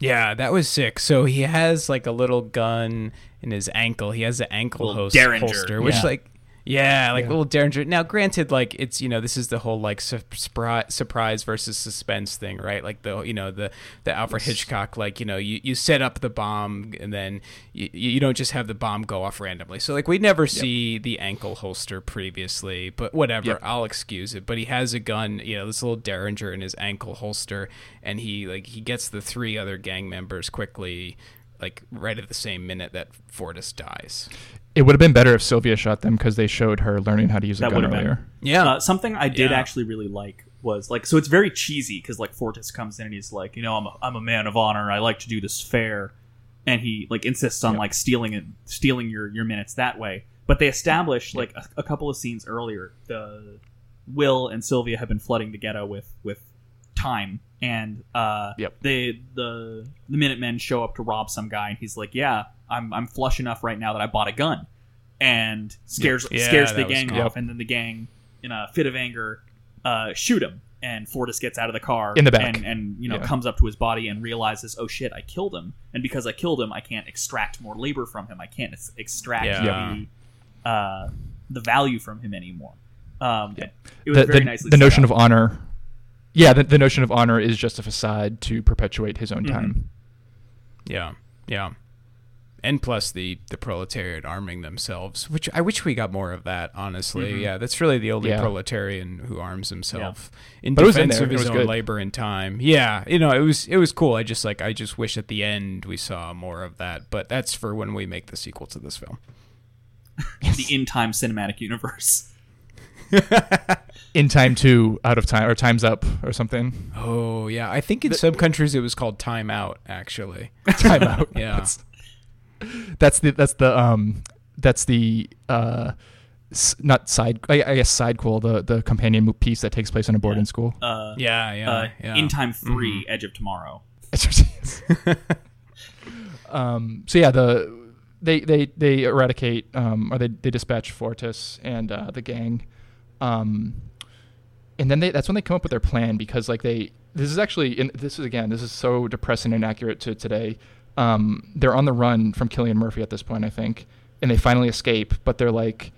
Yeah, that was sick. So he has like a little gun in his ankle. He has an ankle host, holster, which Yeah. like yeah, like Yeah. little derringer. Now, granted, like it's you know this is the whole like su- surpri- surprise versus suspense thing, right? Like the you know the the Alfred Hitchcock, like you know you, you set up the bomb and then you, you don't just have the bomb go off randomly. So like we never see the ankle holster previously, but whatever, Yep. I'll excuse it. But he has a gun, you know, this little derringer in his ankle holster, and he like he gets the three other gang members quickly. Like right at the same minute that Fortis dies. It would have been better if Sylvia shot them because they showed her learning how to use a gun would have been. earlier. Yeah, Uh, something I did Yeah. actually really like was like so it's very cheesy because like Fortis comes in and he's like you know I'm a, I'm a man of honor I like to do this fair and he like insists on Yep. like stealing it stealing your your minutes that way but they establish like a, a couple of scenes earlier the Will and Sylvia have been flooding the ghetto with with time and uh Yep. they the the Minutemen show up to rob some guy and he's like yeah I'm I'm flush enough right now that I bought a gun and scares Yeah, scares the gang cool. off and then the gang in a fit of anger uh, shoot him and Fortis gets out of the car In the back. and, and you know Yeah. comes up to his body and realizes oh shit I killed him and because I killed him I can't extract more labor from him I can't ex- extract Yeah. the uh, the value from him anymore um, Yeah. it was The, very the, nicely the notion up. of honor, yeah, the, the notion of honor is just a facade to perpetuate his own Mhm. time. Yeah, yeah. And plus the the proletariat arming themselves, which I wish we got more of that. Honestly, Mhm. yeah, that's really the only Yeah. proletarian who arms himself in But it was in defense there. of It his was own good. labor and time. Yeah, you know, it was it was cool. I just like I just wish at the end we saw more of that. But that's for when we make the sequel to this film. the in time cinematic universe In time to out of time or times up or something. Oh yeah, I think in some countries it was called Time Out. Actually, Time out. Yeah. That's, that's the that's the um that's the uh s- not side I, I guess sidequel the the companion piece that takes place in a boarding Yeah. school. uh, yeah, yeah, uh, yeah. in time 3 Edge of Tomorrow um, so yeah, the they they they eradicate um, or they, they dispatch Fortis and uh, the gang, um, and then they that's when they come up with their plan because like they this is actually and this is again this is so depressing and accurate to today. Um, they're on the run from Cillian Murphy at this point, I think, and they finally escape, but they're like.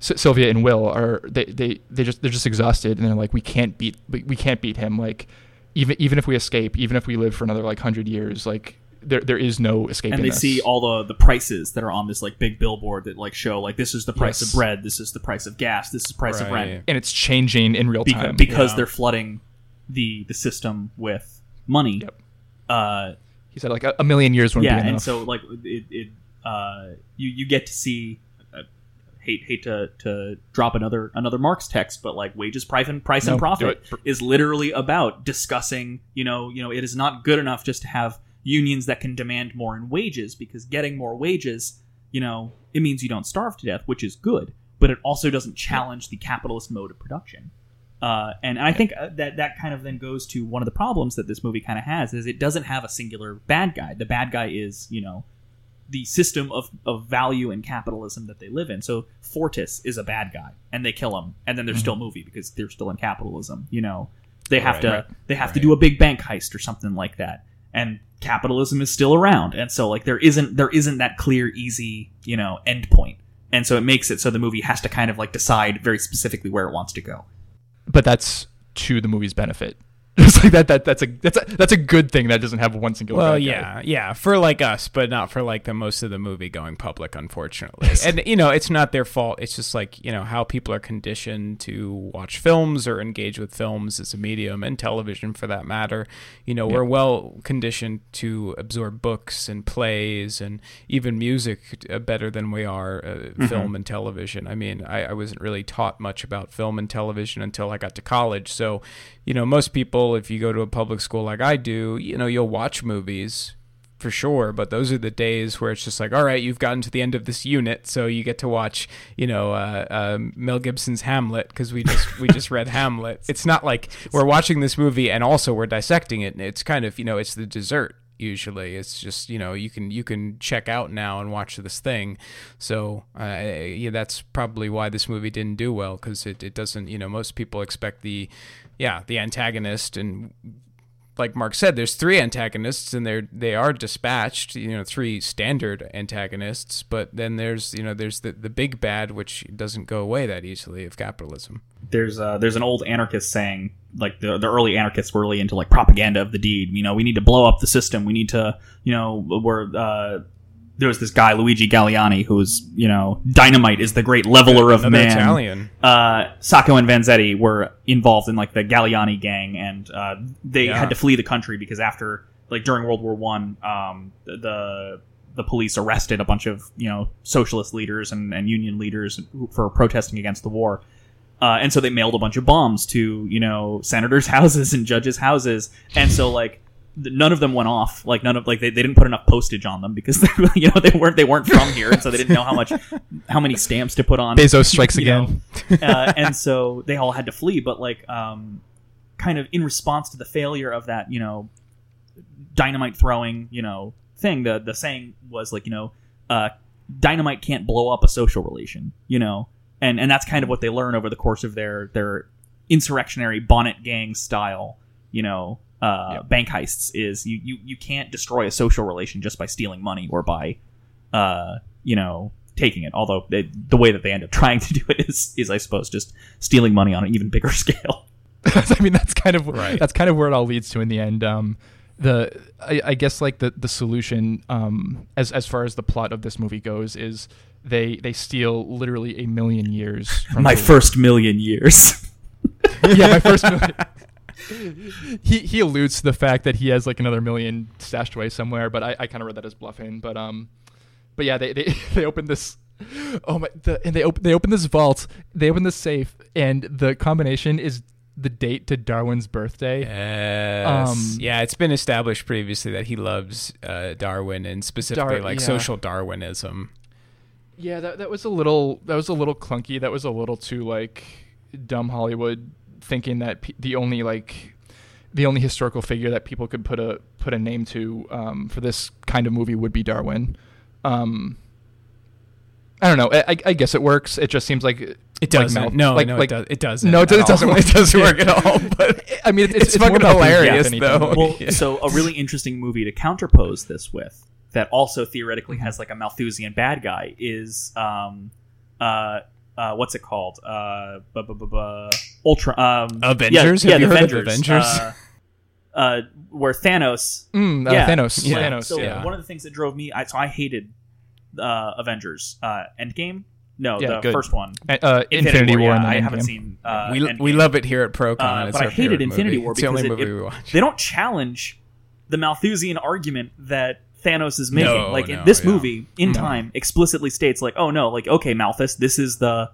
S- Sylvia and Will are they, they they just they're just exhausted and they're like we can't beat we, we can't beat him like even even if we escape even if we live for another like hundred years like there there is no escaping and they this. see all the the prices that are on this like big billboard that like show like this is the price Yes. of bread this is the price of gas this is the price of Right. rent and it's changing in real because, time. because Yeah. they're flooding the the system with money. Yep. Uh, he said like a, a million years wouldn't yeah, be and so like it, it uh, you you get to see. Uh, hate hate to, to drop another another Marx text, but like wages, price and price No, and profit is literally about discussing. You know, you know, it is not good enough just to have unions that can demand more in wages because getting more wages, you know, it means you don't starve to death, which is good, but it also doesn't challenge the capitalist mode of production. Uh, and I think uh, that that kind of then goes to one of the problems that this movie kind of has is it doesn't have a singular bad guy. The bad guy is you know the system of, of value and capitalism that they live in. So Fortis is a bad guy, and they kill him, and then there's still movie because they're still in capitalism. You know, They have Right, to right, they have to do a big bank heist or something like that. And capitalism is still around, and so like there isn't there isn't that clear, easy you know end point, and so it makes it so the movie has to kind of like decide very specifically where it wants to go. But that's to the movie's benefit. It's like that. That that's a that's a that's a good thing that doesn't have one single. Well, bad guy. yeah, yeah, for like us, but not for like the most of the movie going public, unfortunately. and you know, it's not their fault. It's just like you know how people are conditioned to watch films or engage with films as a medium and television for that matter. You know, we're well conditioned to absorb books and plays and even music uh, better than we are uh, film and television. I mean, I, I wasn't really taught much about film and television until I got to college. So, you know, most people, if you go to a public school like I do, you know, you'll watch movies for sure. But those are the days where it's just like, all right, you've gotten to the end of this unit, so you get to watch, you know, uh, uh, Mel Gibson's Hamlet because we just we just read Hamlet. It's not like we're watching this movie and also we're dissecting it. It's kind of you know, it's the dessert usually it's just you know you can you can check out now and watch this thing so uh, yeah that's probably why this movie didn't do well because it, it doesn't you know most people expect the yeah the antagonist and like Mark said, there's three antagonists, and they're they are dispatched. You know, three standard antagonists, but then there's you know there's the the big bad, which doesn't go away that easily of capitalism. there's uh, there's an old anarchist saying like the the early anarchists were really into like propaganda of the deed. You know, we need to blow up the system. We need to you know we're uh, there was this guy Luigi Galleani who was you know dynamite is the great leveler of man. Italian. Uh, Sacco and Vanzetti were involved in like the Galliani gang, and uh, they Yeah. had to flee the country because after like during World War One, um, the the police arrested a bunch of you know socialist leaders and, and union leaders for protesting against the war. Uh, and so they mailed a bunch of bombs to you know senators' houses and judges' houses, and so like none of them went off. Like none of like they, they didn't put enough postage on them because they, you know they weren't they weren't from here, and so they didn't know how much how many stamps to put on. Bezos strikes again. uh, and so they all had to flee. But like, um, kind of in response to the failure of that, you know, dynamite throwing, you know, thing. The the saying was like, you know, uh, dynamite can't blow up a social relation, you know, and and that's kind of what they learn over the course of their their insurrectionary Bonnot gang style, you know. Uh, Yep. Bank heists is you, you you can't destroy a social relation just by stealing money or by, uh, you know, taking it. Although they, the way that they end up trying to do it is, is I suppose, just stealing money on an even bigger scale. I mean, that's kind of Right. that's kind of where it all leads to in the end. Um, the I, I guess like the the solution, um, as as far as the plot of this movie goes, is they they steal literally a million years. From My the- first million years. yeah, my first million. He he alludes to the fact that he has like another million stashed away somewhere, but I, I kind of read that as bluffing. But um, but yeah, they they they open this. Oh my! The, and they open they open this vault. They open this safe, and the combination is the date to Darwin's birthday. Yes. Um, yeah, it's been established previously that he loves uh, Darwin and specifically Dar- like yeah. social Darwinism. Yeah, that that was a little that was a little clunky. That was a little too like dumb Hollywood thinking that pe- the only like the only historical figure that people could put a put a name to um, for this kind of movie would be Darwin. Um, I don't know. I, I- I guess it works. It just seems like It doesn't. mouth- no, like, no, like, it, does, it doesn't. No, it, at it doesn't. all. It doesn't work at all. But I mean, it's, It's it's, more fucking about the hilarious, though. well, Yeah. so a really interesting movie to counterpose this with that also theoretically has like a Malthusian bad guy is um uh uh what's it called uh bu- bu- bu- bu- Ultra um Avengers? yeah, yeah you the heard of Avengers Avengers? uh, uh where Thanos Mm, uh, Yeah. Thanos. Yeah. Thanos. so yeah. one of the things that drove me I, so I hated uh Avengers uh Endgame no Yeah, the good. first one Uh, Infinity, War. yeah, and then I haven't seen uh, we, Endgame. we love it here at ProCon. Uh, but I hated Infinity movie. War It's the only because it- movie it- we watch. they don't challenge the Malthusian argument that Thanos is making. No, like no, this yeah. movie, in No. time, explicitly states like, "Oh no, like okay, Malthus, this is the,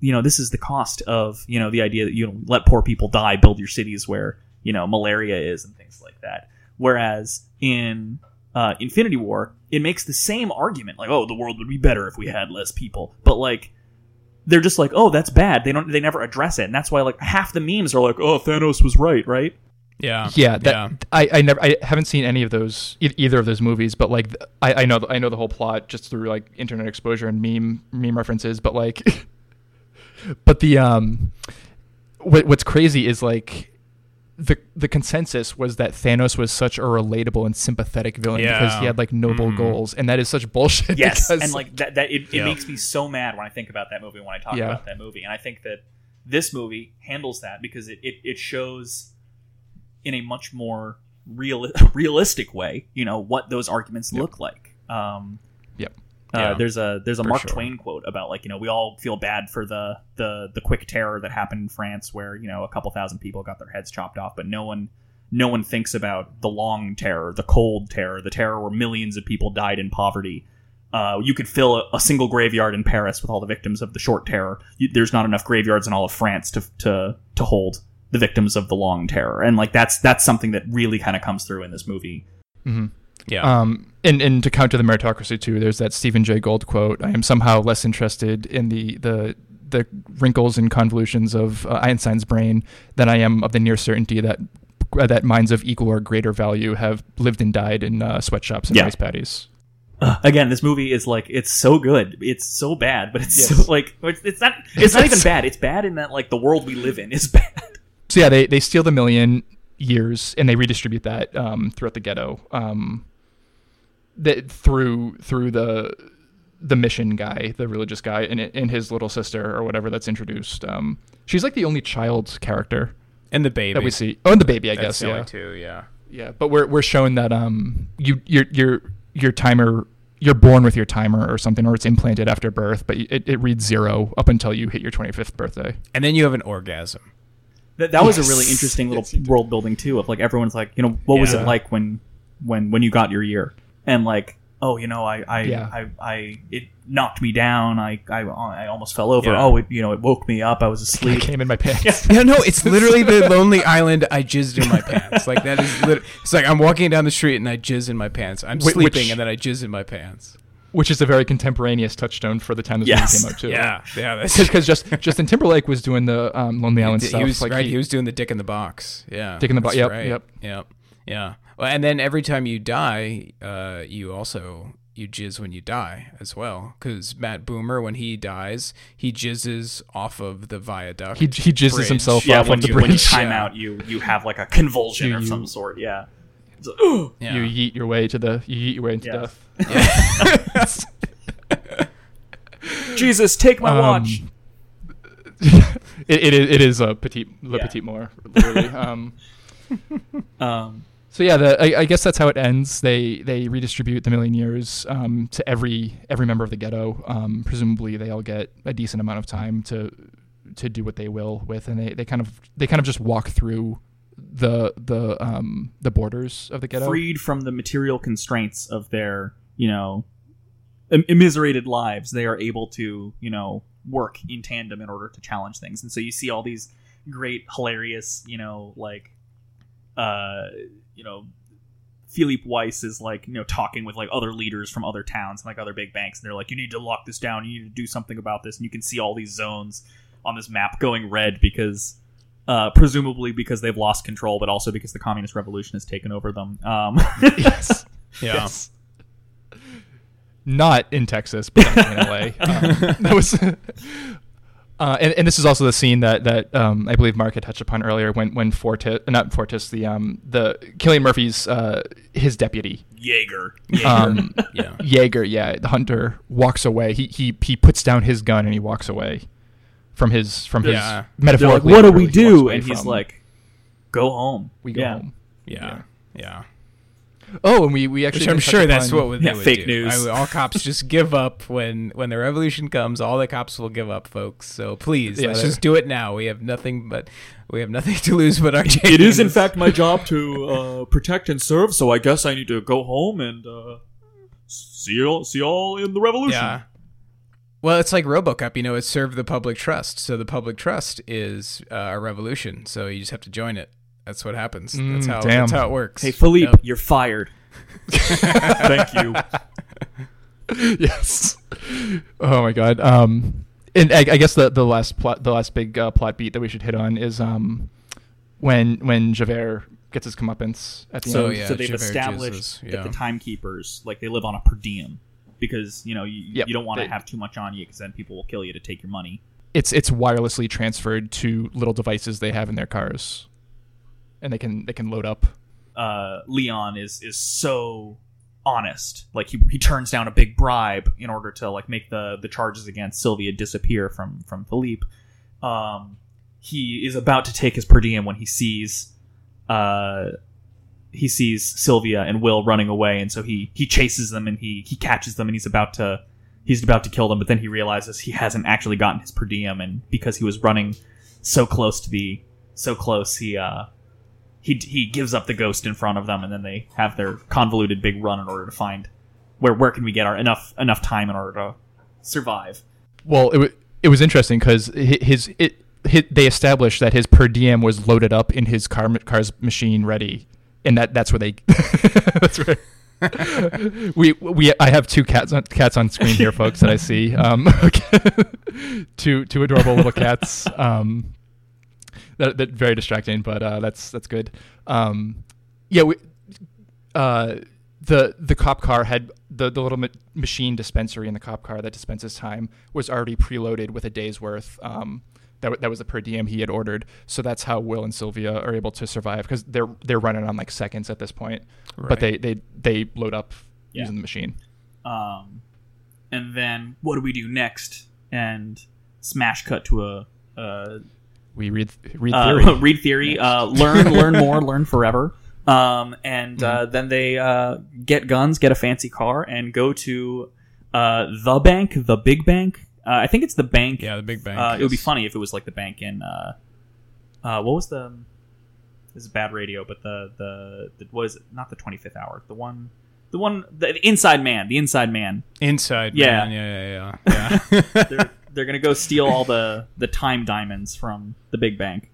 you know, this is the cost of you know the idea that you know, let poor people die, build your cities where you know malaria is and things like that." Whereas in uh, Infinity War, it makes the same argument, like, "Oh, the world would be better if we had less people," but like. They're just like, oh, that's bad. They don't. They never address it, and that's why like half the memes are like, oh, Thanos was right, right? Yeah. yeah, that I, I never I haven't seen any of those e- either of those movies, but like I, I know I know the whole plot just through like internet exposure and meme meme references, but like, but the um, what, what's crazy is like the the consensus was that Thanos was such a relatable and sympathetic villain because he had like noble Mhm. goals, and that is such bullshit. yes because, and like that, that it, it makes me so mad when i think about that movie when i talk Yeah. about that movie and i think that this movie handles that because it, it, it shows in a much more real realistic way you know what those arguments Yep. look like um Yep. uh, Yeah, there's a there's a Mark sure. Twain quote about like you know we all feel bad for the the the quick terror that happened in France where you know a couple thousand people got their heads chopped off but no one no one thinks about the long terror the cold terror the terror where millions of people died in poverty uh, you could fill a, a single graveyard in Paris with all the victims of the short terror. You, there's not enough graveyards in all of France to to to hold the victims of the long terror, and like that's that's something that really kind of comes through in this movie. Mhm. Yeah. Um, and, and to counter the meritocracy too, there's that Stephen Jay Gould quote: "I am somehow less interested in the the the wrinkles and convolutions of uh, Einstein's brain than I am of the near certainty that uh, that minds of equal or greater value have lived and died in uh, sweatshops and Yeah. rice paddies." Ugh, again, this movie is like it's so good, it's so bad, but it's Yes. so like it's, it's not it's not even bad. It's bad in that like the world we live in is bad. So yeah, they they steal the million years and they redistribute that um, throughout the ghetto. Um, that through through the the mission guy, the religious guy, and and his little sister or whatever that's introduced. Um, she's like the only child character and the baby. that we see. Oh, and the baby, I That's guess. Yeah, two, yeah. yeah. But we're we're shown that um you your your your timer. You're born with your timer or something, or it's implanted after birth, but it, it reads zero up until you hit your 25th birthday. And then you have an orgasm. That, that was a really interesting little Yes, world building too. Of like everyone's like, you know, what was it like when when when you got your year? And like, oh, you know, I I Yeah. I, I it knocked me down. I I, I almost fell over. Yeah. Oh, it, you know, it woke me up. I was I asleep. came in my pants. Yeah, no, it's literally the Lonely Island. I jizzed in my pants. Like that is. Lit- it's like I'm walking down the street and I jizz in my pants. I'm Wh- sleeping which- and then I jizz in my pants. Which is a very contemporaneous touchstone for the time this Yes. movie came out too. Yeah, yeah. Because just Justin Timberlake was doing the um, Lonely Island he stuff. was like right. he- He, was doing the dick in the box. Yeah, Dick in the box, yep, right. yep. yep, yeah. Well, and then every time you die, uh, you also you jizz when you die as well. Because Matt Bomer, when he dies, he jizzes off of the viaduct. he he jizzes Bridge. himself yeah, off when of the you, when you bridge. time Yeah. out, you you have like a convulsion You- of some sort. Yeah. Like, yeah. You yeet your way to the you yeet your way into Yeah. death. Jesus, take my Um, watch. it, it is it is a petite le Yeah. petite mort literally. um, Um, so yeah, the, I, I guess that's how it ends. They they redistribute the million years um, to every every member of the ghetto. Um, presumably, they all get a decent amount of time to to do what they will with, and they, they kind of they kind of just walk through the the um, the borders of the ghetto. freed from the material constraints of their, you know, im- immiserated lives, they are able to, you know, work in tandem in order to challenge things. And so you see all these great, hilarious, you know, like, uh, you know, Philippe Weis is like, you know, talking with like other leaders from other towns and like other big banks, and they're like, you need to lock this down, you need to do something about this, and you can see all these zones on this map going red because uh, presumably because they've lost control, but also because the communist revolution has taken over them. Um, yes. Yeah. Yes. Not in Texas, but in LA. Um, that was. Uh, and, and this is also the scene that that um, I believe Mark had touched upon earlier when when Fortis, not Fortis, the um the Cillian Murphy's uh his deputy Jaeger. um yeah. Jaeger, yeah, the hunter walks away. He he he puts down his gun and he walks away from his from his Yeah. They're like, what do we do? away And he's from- like, go home. we go yeah. home. Yeah. Yeah. Oh, and we we actually Which I'm sure that's what they Yeah, would fake do. news. I- all cops just give up when when the revolution comes. All the cops will give up, folks. So please, Yeah, let's just do it now. We have nothing but we have nothing to lose but our. Chains. It is, in fact, my job to uh, protect and serve, so I guess I need to go home and uh, see you see y'all in the revolution. Yeah. Well, it's like RoboCop. You know, it served the public trust. So the public trust is uh, a revolution. So you just have to join it. That's what happens. that's Mm, how. damn. That's how it works. Hey, Philippe, Yep. you're fired. Thank you. yes. Oh my god. Um, and I, I guess the the last plot, the last big uh, plot beat that we should hit on is um, when when Javert gets his comeuppance at the So, end. yeah, so they've Javert established jizzes, that the timekeepers, like, they live on a per diem because you know you, Yep, you don't want to they- have too much on you because then people will kill you to take your money. It's it's wirelessly transferred to little devices they have in their cars. And they can they can load up. uh, Leon is is so honest. Like he, he turns down a big bribe in order to like make the the charges against Sylvia disappear from from Philippe. Um, he is about to take his per diem when he sees uh he sees Sylvia and Will running away, and so he he chases them and he he catches them and he's about to he's about to kill them, but then he realizes he hasn't actually gotten his per diem, and because he was running so close to the so close, he uh he he gives up the ghost in front of them, and then they have their convoluted big run in order to find where where can we get our enough enough time in order to survive. Well, it wa it was interesting because his it. hi they established that his per diem was loaded up in his car car's machine ready, and that that's where they that's where we we I have two cats on, cats on screen here, folks, that I see. Um, two two adorable little cats. Um, that, that very distracting, but uh, that's that's good. Um, yeah, we, uh, the the cop car had the the little ma- machine dispensary in the cop car that dispenses time was already preloaded with a day's worth. Um, that, w- that was the per diem he had ordered. So that's how Will and Sylvia are able to survive because they're they're running on like seconds at this point. Right. But they, they they load up Yeah. using the machine. Um, and then what do we do next? And smash cut to a. a We read read uh, theory. read theory, uh, learn, learn more, learn forever. Um, and uh, then they uh, get guns, get a fancy car, and go to uh, the bank, the big bank. Uh, I think it's the bank. Yeah, the big bank. Uh, it would be funny if it was like the bank in. Uh, uh, what was the? This is bad radio, but the the, the what is it? Not the twenty fifth hour. The one, the one, the, Inside Man. The Inside Man. Inside. Yeah. man. yeah, yeah, yeah. yeah. they're gonna go steal all the the time diamonds from the big bank.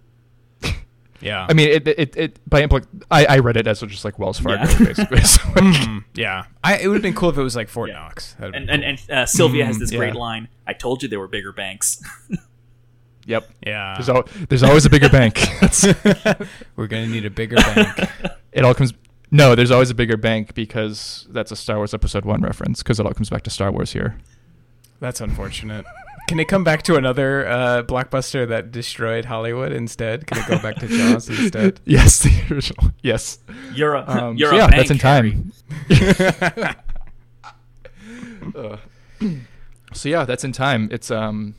yeah. I mean, it it, it by implic- I, I read it as just like Wells Fargo, Yeah. basically. So, Mhm. yeah. I, it would have been cool if it was like Fort Yeah. Knox. And be and, and uh, Sylvia has Mm, this yeah. great line. I told you there were bigger banks. yep. yeah. There's al- there's always a bigger bank. We're gonna need a bigger bank. it all comes. No, there's always a bigger bank because that's a Star Wars Episode One reference. Because it all comes back to Star Wars here. That's unfortunate. Can it come back to another uh, blockbuster that destroyed Hollywood instead? Can it go back to Jaws instead? Yes, the original. Yes. You're a Um, you're so a yeah, bank, that's in time. Uh, so yeah, that's in time. It's um,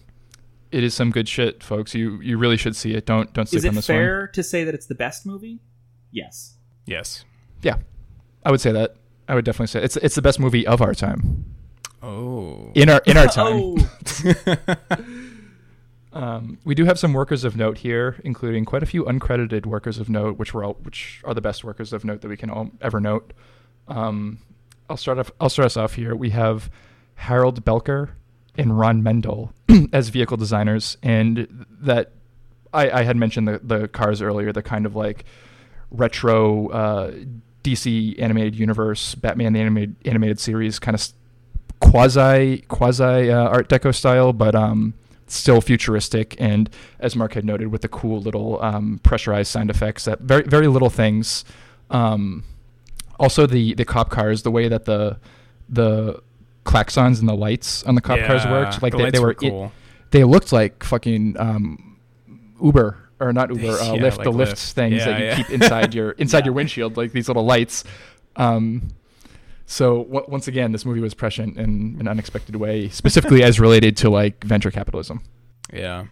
it is some good shit, folks. You you really should see it. Don't don't sleep on it this one. Is it fair to say that it's the best movie? Yes. yes. Yeah, I would say that. I would definitely say it's it's the best movie of our time. Oh. In our in our time. oh, Um, we do have some workers of note here, including quite a few uncredited workers of note, which were all, which are the best workers of note that we can all, ever note. Um, I'll start off. I'll start us off here. We have Harald Belker and Ron Mendel as vehicle designers, and that I, I had mentioned the the cars earlier, the kind of like retro uh, DC animated universe, Batman the animated animated series, kind of quasi quasi uh, Art Deco style, but um, still futuristic. And as Mark had noted, with the cool little um, pressurized sound effects, that very very little things. Um, also, the the cop cars, the way that the the klaxons and the lights on the cop cars worked, like the they, they were, were cool. they looked like fucking um, Uber or not Uber, uh, Yeah, Lyft, like the Lyft Lyft. things Yeah, that you yeah. keep inside your inside Yeah. your windshield, like these little lights. Um, so w- once again, this movie was prescient in an unexpected way, specifically as related to like venture capitalism. Yeah.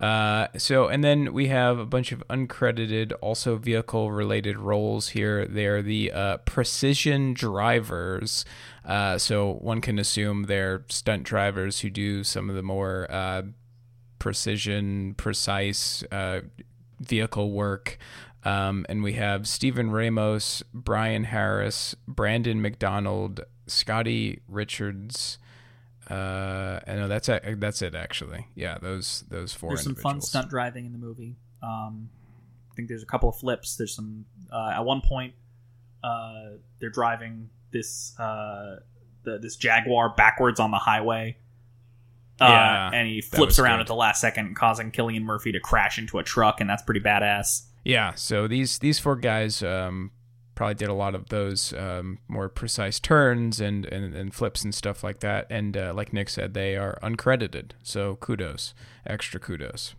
Uh, so, and then we have a bunch of uncredited, also vehicle related roles here. They're the uh, precision drivers. Uh, so, one can assume they're stunt drivers who do some of the more uh, precision, precise uh, vehicle work. Um, and we have Stephen Ramos, Brian Harris, Brandon McDonald, Scotty Richards. Uh, I know that's a, that's it actually. Yeah, those those four. there's some fun stunt driving in the movie. Um, I think there's a couple of flips. There's some uh, at one point uh, they're driving this uh, the, this Jaguar backwards on the highway. Uh, Yeah, and he flips around good. at the last second, causing Cillian Murphy to crash into a truck, and that's pretty badass. Yeah, so these these four guys um, probably did a lot of those um, more precise turns and, and, and flips and stuff like that. And uh, like Nick said, they are uncredited. So kudos, extra kudos.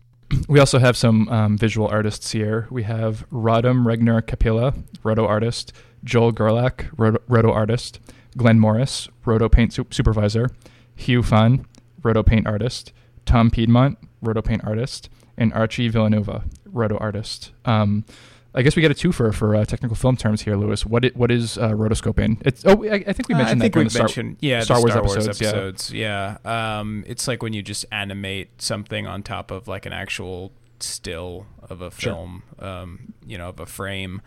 we also have some um, visual artists here. We have Rodham Regner Capilla, roto artist, Joel Gerlach, roto, roto artist, Glenn Morris, roto paint su- supervisor, Hugh Fun, roto paint artist, Tom Piedmont, roto paint artist, and Archie Villanova, roto artist. Um, I guess we get a twofer for uh, technical film terms here, Lewis. What it, what is uh, rotoscoping? It's oh, I, I think we Uh, mentioned I think that we the Star, mentioned yeah, Star the Wars Wars episodes, yeah. episodes. Yeah, Um, it's like when you just animate something on top of like an actual still of a Sure. film, um, you know, of a frame.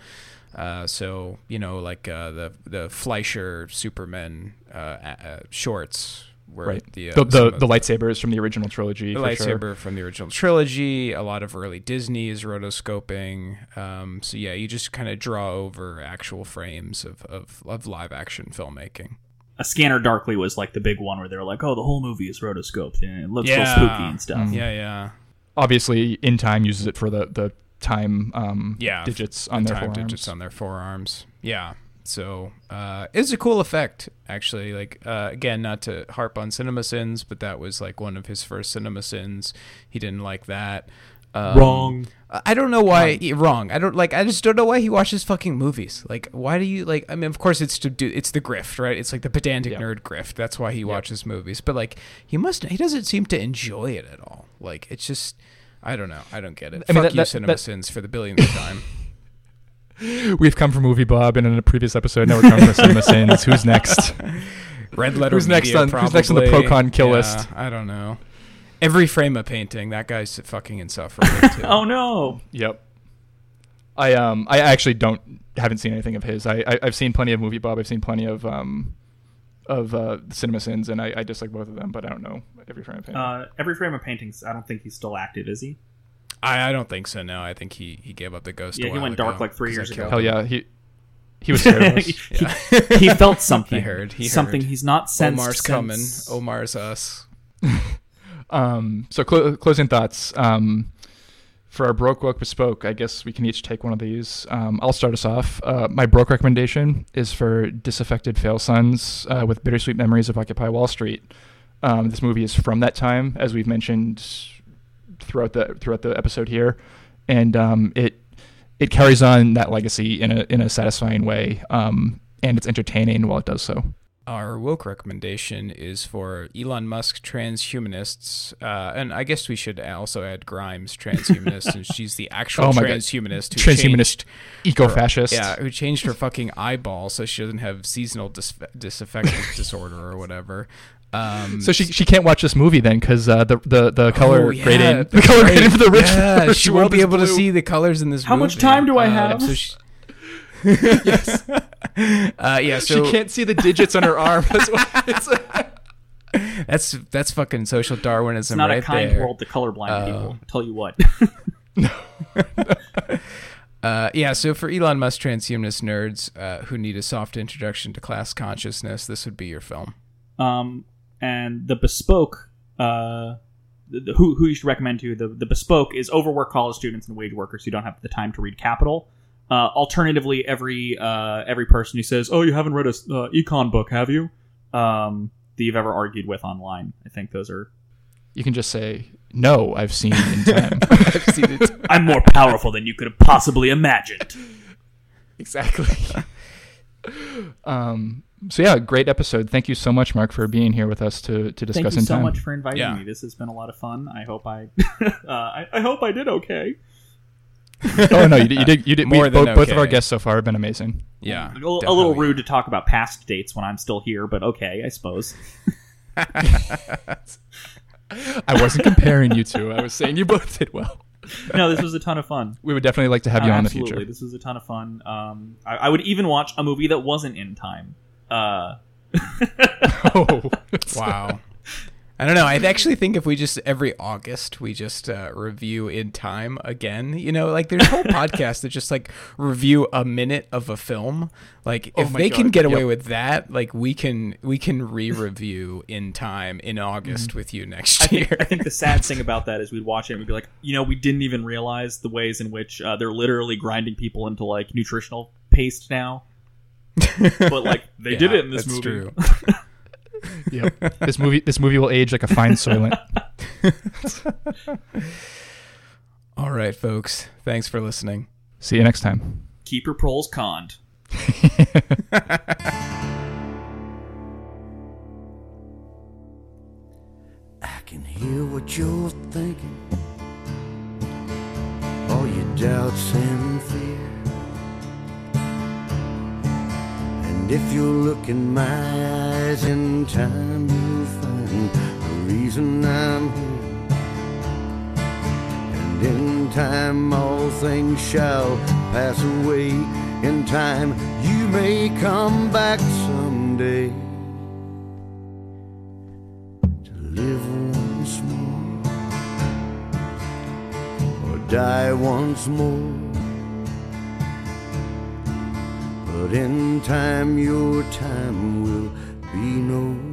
Uh, so you know, like uh, the the Fleischer Superman uh, uh, shorts, where right? the uh, the the, the lightsabers from the original trilogy. the for lightsaber sure. from the original trilogy. A lot of early Disney is rotoscoping. Um, so yeah, you just kind of draw over actual frames of, of, of live action filmmaking. A Scanner Darkly was like the big one where they're like, "Oh, the whole movie is rotoscoped and it looks Yeah. real spooky and stuff." Mm. Yeah, yeah, Obviously, in time uses it for the the time um, Yeah, digits on their time forearms. digits on their forearms. Yeah. So uh, it's a cool effect, actually. Like uh, again, not to harp on cinema sins, but that was like one of his first cinema sins. He didn't like that. Um, Wrong. I don't know why wrong. I don't like. I just don't know why he watches fucking movies. Like, why do you like? I mean, of course, it's to do. It's the grift, right? It's like the pedantic Yep. nerd grift. That's why he watches movies. But like, he must. He doesn't seem to enjoy it at all. Like, it's just. I don't know. I don't get it. I mean, Fuck that- you, that- cinema that- sins, for the billionth time. We've come from Movie Bob, and in a previous episode, now we're coming to Cinema Sins. Who's next? Red letter. Who's next Media, on- who's next on the probably. Procon kill Yeah, list? I don't know. Every frame of painting, that guy's fucking insufferable too. Oh no! Yep. I um I actually don't haven't seen anything of his. I, I I've seen plenty of Movie Bob. I've seen plenty of um of uh Cinema Sins, and I, I dislike both of them, but I don't know every frame of painting. Uh, every frame of paintings. I don't think he's still active, is he? I, I don't think so. No, I think he, he gave up the ghost. a Yeah, he went ago, dark like three years ago. Hell yeah, he he was scared of us. he, he felt something. He heard, he something heard. he's not sensed. Omar's coming. Omar's us. Um, so clo- closing thoughts. Um, for our broke woke bespoke, I guess we can each take one of these. Um, I'll start us off. Uh, my broke recommendation is for Disaffected Fail Sons uh, with Bittersweet Memories of Occupy Wall Street. Um, this movie is from that time, as we've mentioned throughout the throughout the episode here, and um, it it carries on that legacy in a in a satisfying way, um, and it's entertaining while it does so. Our woke recommendation is for Elon Musk transhumanists, uh, and I guess we should also add Grimes transhumanist, and she's the actual Oh my God. transhumanist who Transhumanist Eco-fascist. Yeah, who changed her fucking eyeball so she doesn't have seasonal dis- disaffective disorder or whatever. Um, So she she can't watch this movie then because uh, the the the color Oh, yeah, grading the color right. grading for the rich, Yeah, rich she won't be is able to see the colors in this. How much time do I Uh, have? So she, yes. Uh, yeah. So she can't see the digits on her arm. That's it's that's that's fucking social Darwinism It's not right a kind there. world to colorblind Uh, people. I'll tell you what. Uh, yeah, so for Elon Musk transhumanist nerds uh, who need a soft introduction to class consciousness, this would be your film. um, and the bespoke, uh, the, who who you should recommend to the the bespoke is overworked college students and wage workers who don't have the time to read Capital. Uh, alternatively, every uh, every person who says, "Oh, you haven't read a uh, econ book, have you?" Um, that you've ever argued with online. I think those are. you can just say no. I've seen in time. I've seen it. I'm more powerful than you could have possibly imagined. exactly. um. So yeah, great episode. Thank you so much, Mark, for being here with us to to discuss Thank you in so time. much for inviting Yeah. me. This has been a lot of fun. I hope I, uh, I, I hope I did okay. oh no, you did. You did. You did. More we, than both, both of our guests so far have been amazing. Yeah. a, little- a little rude to talk about past dates when I'm still here, but okay, I suppose. I wasn't comparing you two. I was saying you both did well. No, this was a ton of fun. We would definitely like to have you Uh, on in the future. this was a ton of fun. Um, I, I would even watch a movie that wasn't in time. Uh, oh, Wow. I don't know. I actually think if we just every August we just uh, review in time again, you know, like there's whole podcasts that just like review a minute of a film. Like Oh if my they can get away yep. with that, like we can we can re-review in time in August Mm-hmm. with you next I year. think, I think the sad thing about that is we'd watch it and we'd be like, you know, we didn't even realize the ways in which uh, they're literally grinding people into like nutritional paste now. But like they did it in this that's movie. true. yep. This movie, this movie will age like a fine soylent. All right, folks. Thanks for listening. See you next time. Keep your proles conned. I can hear what you're thinking. All your doubts and fear. If you look in my eyes in time, you'll find the reason I'm here. And in time, all things shall pass away. In time, you may come back someday to live once more or die once more. But in time, your time will be no